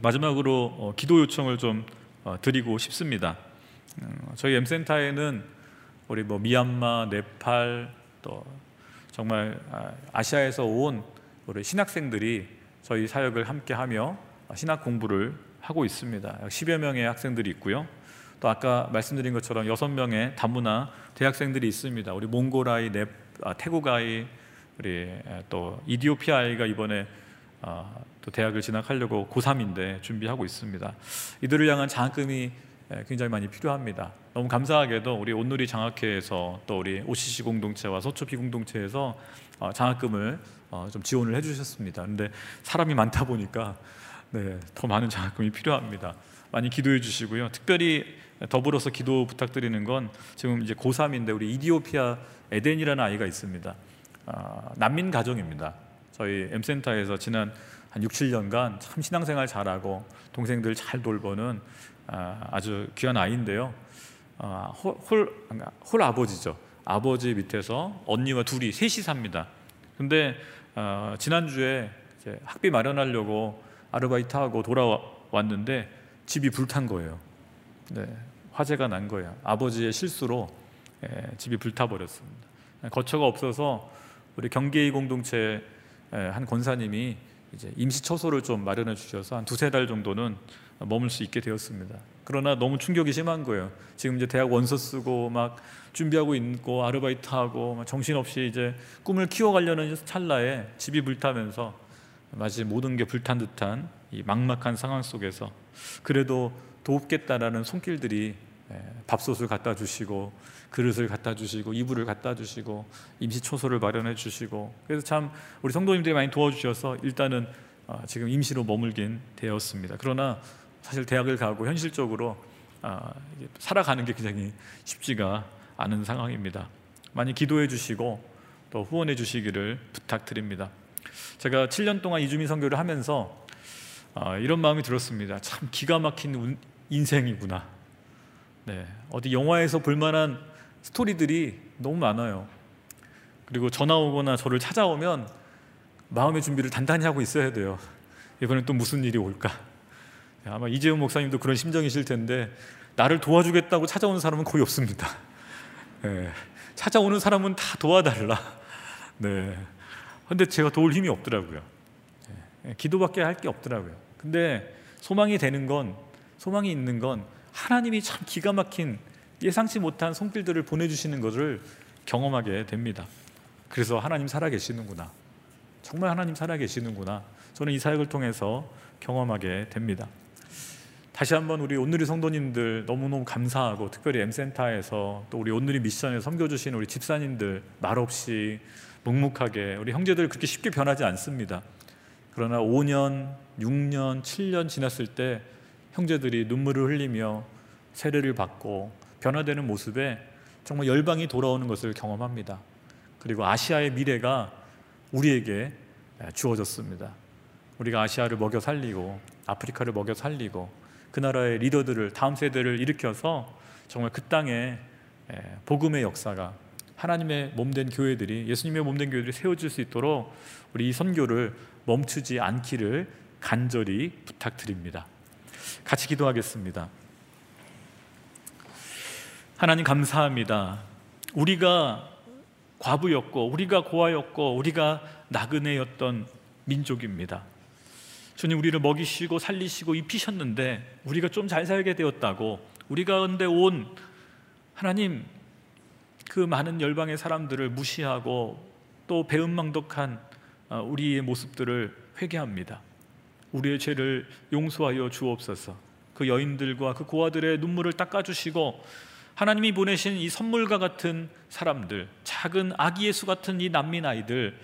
마지막으로 어, 기도 요청을 좀 어, 드리고 싶습니다. 음, 저희 M 센터에는 우리 뭐 미얀마, 네팔 또 정말 아, 아시아에서 온 우리 신학생들이 저희 사역을 함께하며 신학 공부를 하고 있습니다. 10여 명의 학생들이 있고요. 또 아까 말씀드린 것처럼 여섯 명의 다문화 대학생들이 있습니다. 우리 몽골 아이, 네, 아, 태국 아이, 우리 또 이디오피아 아이가 이번에 아, 또 대학을 진학하려고 고3인데 준비하고 있습니다. 이들을 향한 장학금이 굉장히 많이 필요합니다. 너무 감사하게도 우리 온누리 장학회에서 또 우리 OCC 공동체와 서초피 공동체에서 어, 장학금을 어, 좀 지원을 해주셨습니다. 근데 사람이 많다 보니까 네, 더 많은 장학금이 필요합니다. 많이 기도해 주시고요. 특별히 더불어서 기도 부탁드리는 건 지금 이제 고3인데 우리 이디오피아 에덴이라는 아이가 있습니다. 아, 난민 가정입니다. 저희 M센터에서 지난 한 6, 7년간 참 신앙생활 잘하고 동생들 잘 돌보는 아, 아주 귀한 아이인데요. 아, 홀, 홀, 홀 아버지죠. 아버지 밑에서 언니와 둘이 셋이 삽니다. 근데 어, 지난주에 학비 마련하려고 아르바이트하고 돌아왔는데 집이 불탄 거예요. 네, 화재가 난 거예요. 아버지의 실수로 예, 집이 불타버렸습니다. 거처가 없어서 우리 경계의 공동체 예, 한 권사님이 이제 임시 처소를 좀 마련해 주셔서 한 두세 달 정도는 머물 수 있게 되었습니다. 그러나 너무 충격이 심한 거예요. 지금 이제 대학 원서 쓰고 막 준비하고 있고 아르바이트 하고 정신없이 이제 꿈을 키워가려는 찰나에 집이 불타면서 마치 모든 게 불탄 듯한 이 막막한 상황 속에서 그래도 돕겠다라는 손길들이 예, 밥솥을 갖다 주시고 그릇을 갖다 주시고 이불을 갖다 주시고 임시 초소를 마련해 주시고 그래서 참 우리 성도님들이 많이 도와주셔서 일단은 어, 지금 임시로 머물긴 되었습니다. 그러나 사실 대학을 가고 현실적으로 아, 살아가는 게 굉장히 쉽지가 않은 상황입니다. 많이 기도해 주시고 또 후원해 주시기를 부탁드립니다. 제가 7년 동안 이주민 선교를 하면서 아, 이런 마음이 들었습니다. 참 기가 막힌 인생이구나. 네, 어디 영화에서 볼만한 스토리들이 너무 많아요. 그리고 전화 오거나 저를 찾아오면 마음의 준비를 단단히 하고 있어야 돼요. 이번엔 또 무슨 일이 올까? 아마 이재훈 목사님도 그런 심정이실 텐데 나를 도와주겠다고 찾아오는 사람은 거의 없습니다. 네, 찾아오는 사람은 다 도와달라. 네. 근데 제가 도울 힘이 없더라고요. 네, 기도밖에 할 게 없더라고요. 근데 소망이 되는 건 소망이 있는 건 하나님이 참 기가 막힌 예상치 못한 손길들을 보내주시는 것을 경험하게 됩니다. 그래서 하나님 살아계시는구나. 정말 하나님 살아계시는구나. 저는 이 사역을 통해서 경험하게 됩니다. 다시 한번 우리 온누리 성도님들 너무너무 감사하고 특별히 M센터에서 또 우리 온누리 미션에 섬겨주신 우리 집사님들 말없이 묵묵하게 우리 형제들 그렇게 쉽게 변하지 않습니다. 그러나 5년, 6년, 7년 지났을 때 형제들이 눈물을 흘리며 세례를 받고 변화되는 모습에 정말 열방이 돌아오는 것을 경험합니다. 그리고 아시아의 미래가 우리에게 주어졌습니다. 우리가 아시아를 먹여 살리고 아프리카를 먹여 살리고 그 나라의 리더들을 다음 세대를 일으켜서 정말 그 땅에 복음의 역사가 하나님의 몸된 교회들이 예수님의 몸된 교회들이 세워질 수 있도록 우리 이 선교를 멈추지 않기를 간절히 부탁드립니다. 같이 기도하겠습니다. 하나님 감사합니다. 우리가 과부였고 우리가 고아였고 우리가 나그네였던 민족입니다. 주님 우리를 먹이시고 살리시고 입히셨는데 우리가 좀 잘 살게 되었다고 우리 가운데 온 하나님 그 많은 열방의 사람들을 무시하고 또 배은망덕한 어, 우리의 모습들을 회개합니다. 우리의 죄를 용서하여 주옵소서. 그 여인들과 그 고아들의 눈물을 닦아 주시고 하나님이 보내신 이 선물과 같은 사람들, 작은 아기 예수 같은 이 난민 아이들,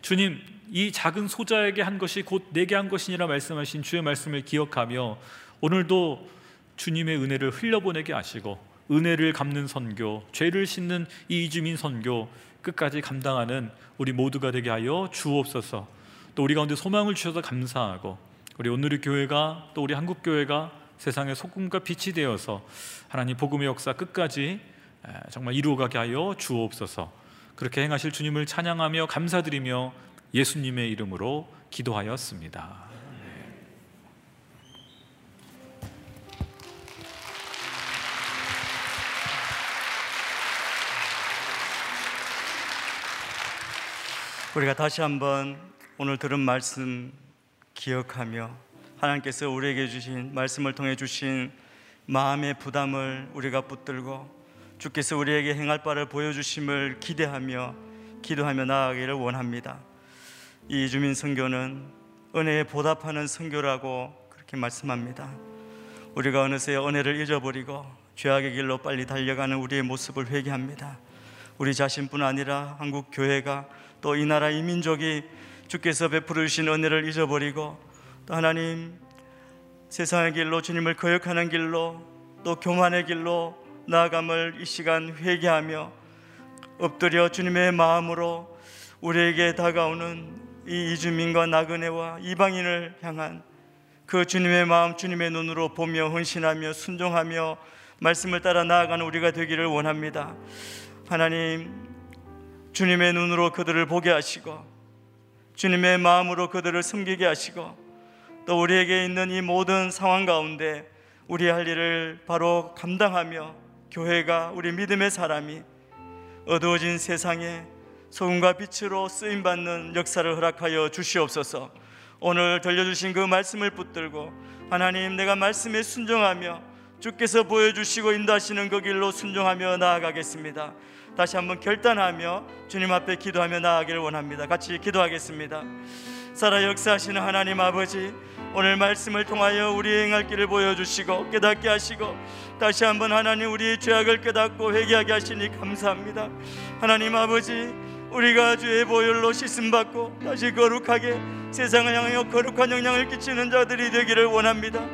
주님 이 작은 소자에게 한 것이 곧 내게 한 것이니라 말씀하신 주의 말씀을 기억하며 오늘도 주님의 은혜를 흘려보내게 하시고 은혜를 갚는 선교, 죄를 씻는 이 이주민 선교 끝까지 감당하는 우리 모두가 되게 하여 주옵소서. 또 우리 가운데 소망을 주셔서 감사하고 우리 오늘의 교회가 또 우리 한국 교회가 세상의 소금과 빛이 되어서 하나님 복음의 역사 끝까지 정말 이루어가게 하여 주옵소서. 그렇게 행하실 주님을 찬양하며 감사드리며 예수님의 이름으로 기도하였습니다. 우리가 다시 한번 오늘 들은 말씀 기억하며 하나님께서 우리에게 주신 말씀을 통해 주신 마음의 부담을 우리가 붙들고 주께서 우리에게 행할 바를 보여주심을 기대하며 기도하며 나아가기를 원합니다. 이 이주민 선교는 은혜에 보답하는 선교라고 그렇게 말씀합니다. 우리가 어느새 은혜를 잊어버리고 죄악의 길로 빨리 달려가는 우리의 모습을 회개합니다. 우리 자신뿐 아니라 한국 교회가 또 이 나라 이 민족이 주께서 베풀어 주신 은혜를 잊어버리고 또 하나님 세상의 길로 주님을 거역하는 길로 또 교만의 길로 나아감을 이 시간 회개하며 엎드려 주님의 마음으로 우리에게 다가오는 이 이주민과 나그네와 이방인을 향한 그 주님의 마음 주님의 눈으로 보며 헌신하며 순종하며 말씀을 따라 나아가는 우리가 되기를 원합니다. 하나님 주님의 눈으로 그들을 보게 하시고 주님의 마음으로 그들을 섬기게 하시고 또 우리에게 있는 이 모든 상황 가운데 우리 할 일을 바로 감당하며 교회가 우리 믿음의 사람이 어두워진 세상에 소금과 빛으로 쓰임 받는 역사를 허락하여 주시옵소서. 오늘 들려주신 그 말씀을 붙들고 하나님 내가 말씀에 순종하며 주께서 보여주시고 인도하시는 그 길로 순종하며 나아가겠습니다. 다시 한번 결단하며 주님 앞에 기도하며 나아가기를 원합니다. 같이 기도하겠습니다. 살아 역사하시는 하나님 아버지 오늘 말씀을 통하여 우리의 행할 길을 보여주시고 깨닫게 하시고 다시 한번 하나님 우리의 죄악을 깨닫고 회개하게 하시니 감사합니다 하나님 아버지 우리가 주의 보혈로 씻음 받고 다시 거룩하게 세상을 향하여 거룩한 영향을 끼치는 자들이 되기를 원합니다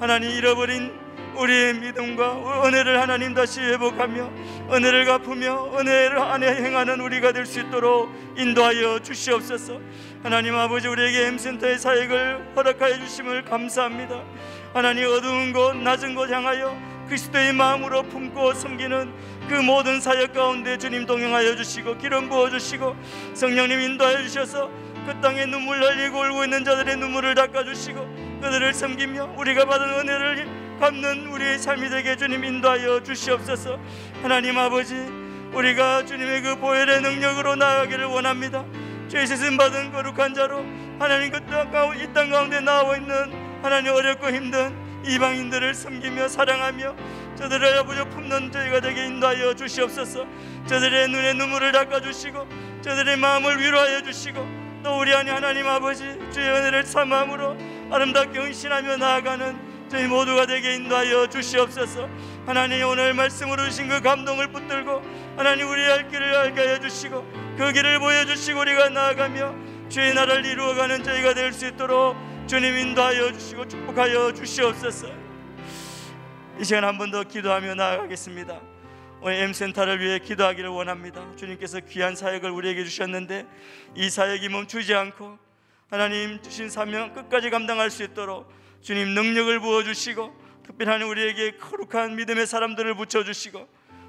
하나님 잃어버린 우리의 믿음과 은혜를 하나님 다시 회복하며 은혜를 갚으며 은혜를 안에 행하는 우리가 될 수 있도록 인도하여 주시옵소서. 하나님 아버지 우리에게 엠센터의 사역을 허락하여 주심을 감사합니다. 하나님 어두운 곳 낮은 곳 향하여 그리스도의 마음으로 품고 섬기는 그 모든 사역 가운데 주님 동행하여 주시고 기름 부어 주시고 성령님 인도하여 주셔서 그 땅에 눈물 흘리고 울고 있는 자들의 눈물을 닦아 주시고 그들을 섬기며 우리가 받은 은혜를 갚는 우리의 삶이 되게 주님 인도하여 주시옵소서. 하나님 아버지, 우리가 주님의 그 보혈의 능력으로 나아가기를 원합니다. 죄 씻음 받은 거룩한 자로 하나님 그땅 가운데 나와 있는 하나님 어렵고 힘든 이방인들을 섬기며 사랑하며 저들을 아버지 품는 저희가 되게 인도하여 주시옵소서. 저들의 눈에 눈물을 닦아 주시고 저들의 마음을 위로하여 주시고 또 우리 안에 하나님 아버지 주의 은혜를 삼함으로 아름답게 헌신하며 나아가는 저희 모두가 되게 인도하여 주시옵소서. 하나님 오늘 말씀으로 주신 그 감동을 붙들고 하나님 우리의 할 길을 알게 하여 주시고 그 길을 보여주시고 우리가 나아가며 주의 나라를 이루어가는 저희가 될 수 있도록 주님 인도하여 주시고 축복하여 주시옵소서. 이 시간 한 번 더 기도하며 나아가겠습니다. 오늘 M센터를 위해 기도하기를 원합니다. 주님께서 귀한 사역을 우리에게 주셨는데 이 사역이 멈추지 않고 하나님 주신 사명 끝까지 감당할 수 있도록 주님 능력을 부어 주시고 특별히 우리에게 거룩한 믿음의 사람들을 붙여 주시고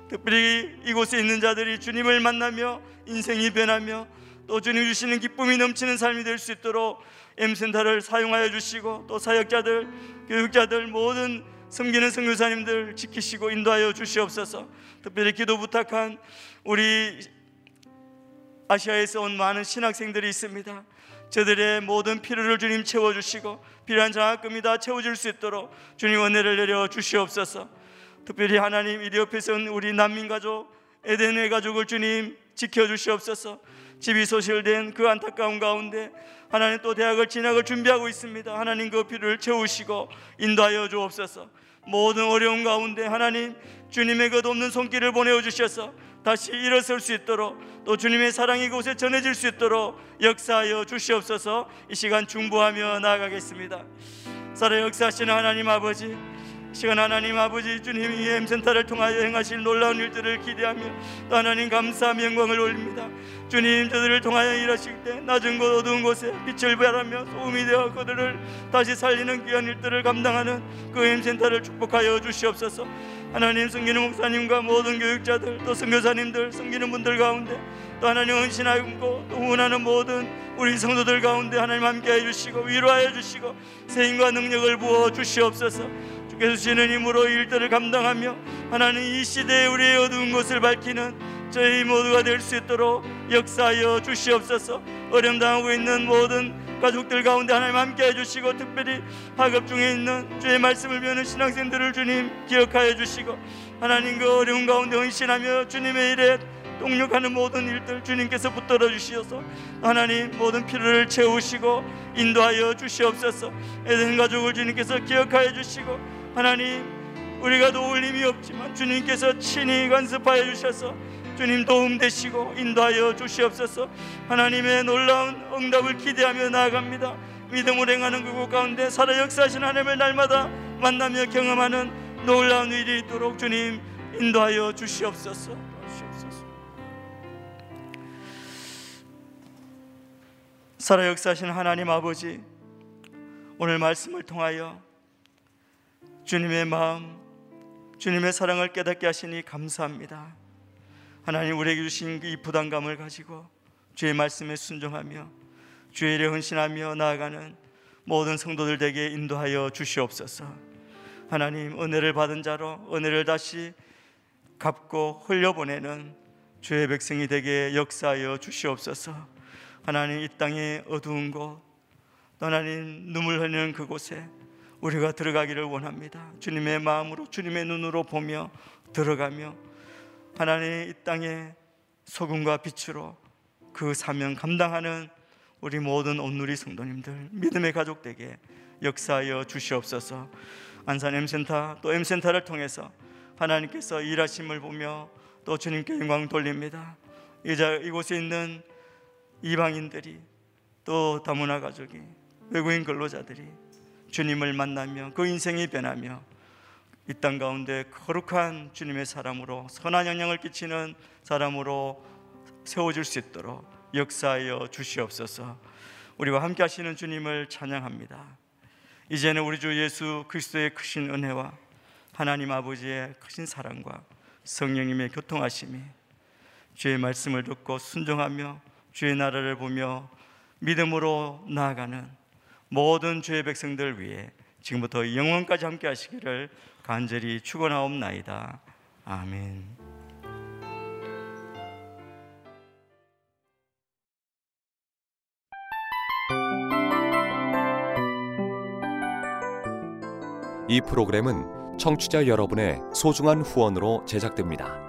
특별히 이곳에 있는 자들이 주님을 만나며 인생이 변하며 또 주님 주시는 기쁨이 넘치는 삶이 될 수 있도록 M센터를 사용하여 주시고 또 사역자들, 교육자들 모든 섬기는 선교사님들 지키시고 인도하여 주시옵소서. 특별히 기도 부탁한 우리 아시아에서 온 많은 신학생들이 있습니다. 저들의 모든 필요를 주님 채워주시고 필요한 장학금이 다 채워질 수 있도록 주님 은혜를 내려 주시옵소서. 특별히 하나님 이리 옆에서 우리 난민 가족 에덴의 가족을 주님 지켜 주시옵소서. 집이 소실된 그 안타까운 가운데 하나님 또 대학을 진학을 준비하고 있습니다. 하나님 그 필요를 채우시고 인도하여 주옵소서. 모든 어려운 가운데 하나님 주님의 그 돕는 손길을 보내어 주셔서 다시 일어설 수 있도록 또 주님의 사랑이 그곳에 전해질 수 있도록 역사하여 주시옵소서. 이 시간 중보하며 나아가겠습니다. 살아 역사하시는 하나님 아버지 시간 하나님 아버지 주님이 M센터를 통하여 행하실 놀라운 일들을 기대하며 또 하나님 감사함 영광을 올립니다. 주님 저들을 통하여 일하실 때 낮은 곳 어두운 곳에 빛을 발하며 소음이 되어 그들을 다시 살리는 귀한 일들을 감당하는 그 M센터를 축복하여 주시옵소서. 하나님 성기는 목사님과 모든 교육자들 또 선교사님들 섬기는 분들 가운데 또 하나님 헌신하고 또 후원하는 모든 우리 성도들 가운데 하나님 함께해 주시고 위로하여 주시고 세임과 능력을 부어 주시옵소서 주께서 주시는 힘으로 일들을 감당하며 하나님 이 시대에 우리의 어두운 것을 밝히는 저희 모두가 될 수 있도록 역사하여 주시옵소서. 어려움 당하고 있는 모든 가족들 가운데 하나님 함께 해주시고 특별히 학업 중에 있는 주의 말씀을 배우는 신학생들을 주님 기억하여 주시고 하나님 그 어려운 가운데 헌신하며 주님의 일에 동력하는 모든 일들 주님께서 붙들어 주시어서 하나님 모든 필요를 채우시고 인도하여 주시옵소서. 에덴 가족을 주님께서 기억하여 주시고 하나님 우리가 도울 힘이 없지만 주님께서 친히 간섭하여 주셔서 주님 도움 되시고 인도하여 주시옵소서. 하나님의 놀라운 응답을 기대하며 나아갑니다. 믿음으로 행하는 그곳 가운데 살아 역사하신 하나님을 날마다 만나며 경험하는 놀라운 일이 있도록 주님 인도하여 주시옵소서. 살아 역사하신 하나님 아버지 오늘 말씀을 통하여 주님의 마음 주님의 사랑을 깨닫게 하시니 감사합니다. 하나님 우리에게 주신 이 부담감을 가지고 주의 말씀에 순종하며 주의 일에 헌신하며 나아가는 모든 성도들 되게 인도하여 주시옵소서. 하나님 은혜를 받은 자로 은혜를 다시 갚고 흘려보내는 주의 백성이 되게 역사하여 주시옵소서. 하나님 이 땅의 어두운 곳 하나님 눈물 흘리는 그곳에 우리가 들어가기를 원합니다. 주님의 마음으로 주님의 눈으로 보며 들어가며 하나님 이 땅의 소금과 빛으로 그 사명 감당하는 우리 모든 온누리 성도님들 믿음의 가족되게 역사하여 주시옵소서. 안산 M센터 또 M센터를 통해서 하나님께서 일하심을 보며 또 주님께 영광 돌립니다. 이자 이곳에 있는 이방인들이 또 다문화 가족이 외국인 근로자들이 주님을 만나며 그 인생이 변하며 이 땅 가운데 거룩한 주님의 사람으로 선한 영향을 끼치는 사람으로 세워질 수 있도록 역사하여 주시옵소서. 우리와 함께 하시는 주님을 찬양합니다. 이제는 우리 주 예수 그리스도의 크신 은혜와 하나님 아버지의 크신 사랑과 성령님의 교통하심이 주의 말씀을 듣고 순종하며 주의 나라를 보며 믿음으로 나아가는 모든 주의 백성들 위해 지금부터 영원까지 함께 하시기를 간절히 축원하옵나이다. 아멘. 이 프로그램은 청취자 여러분의 소중한 후원으로 제작됩니다.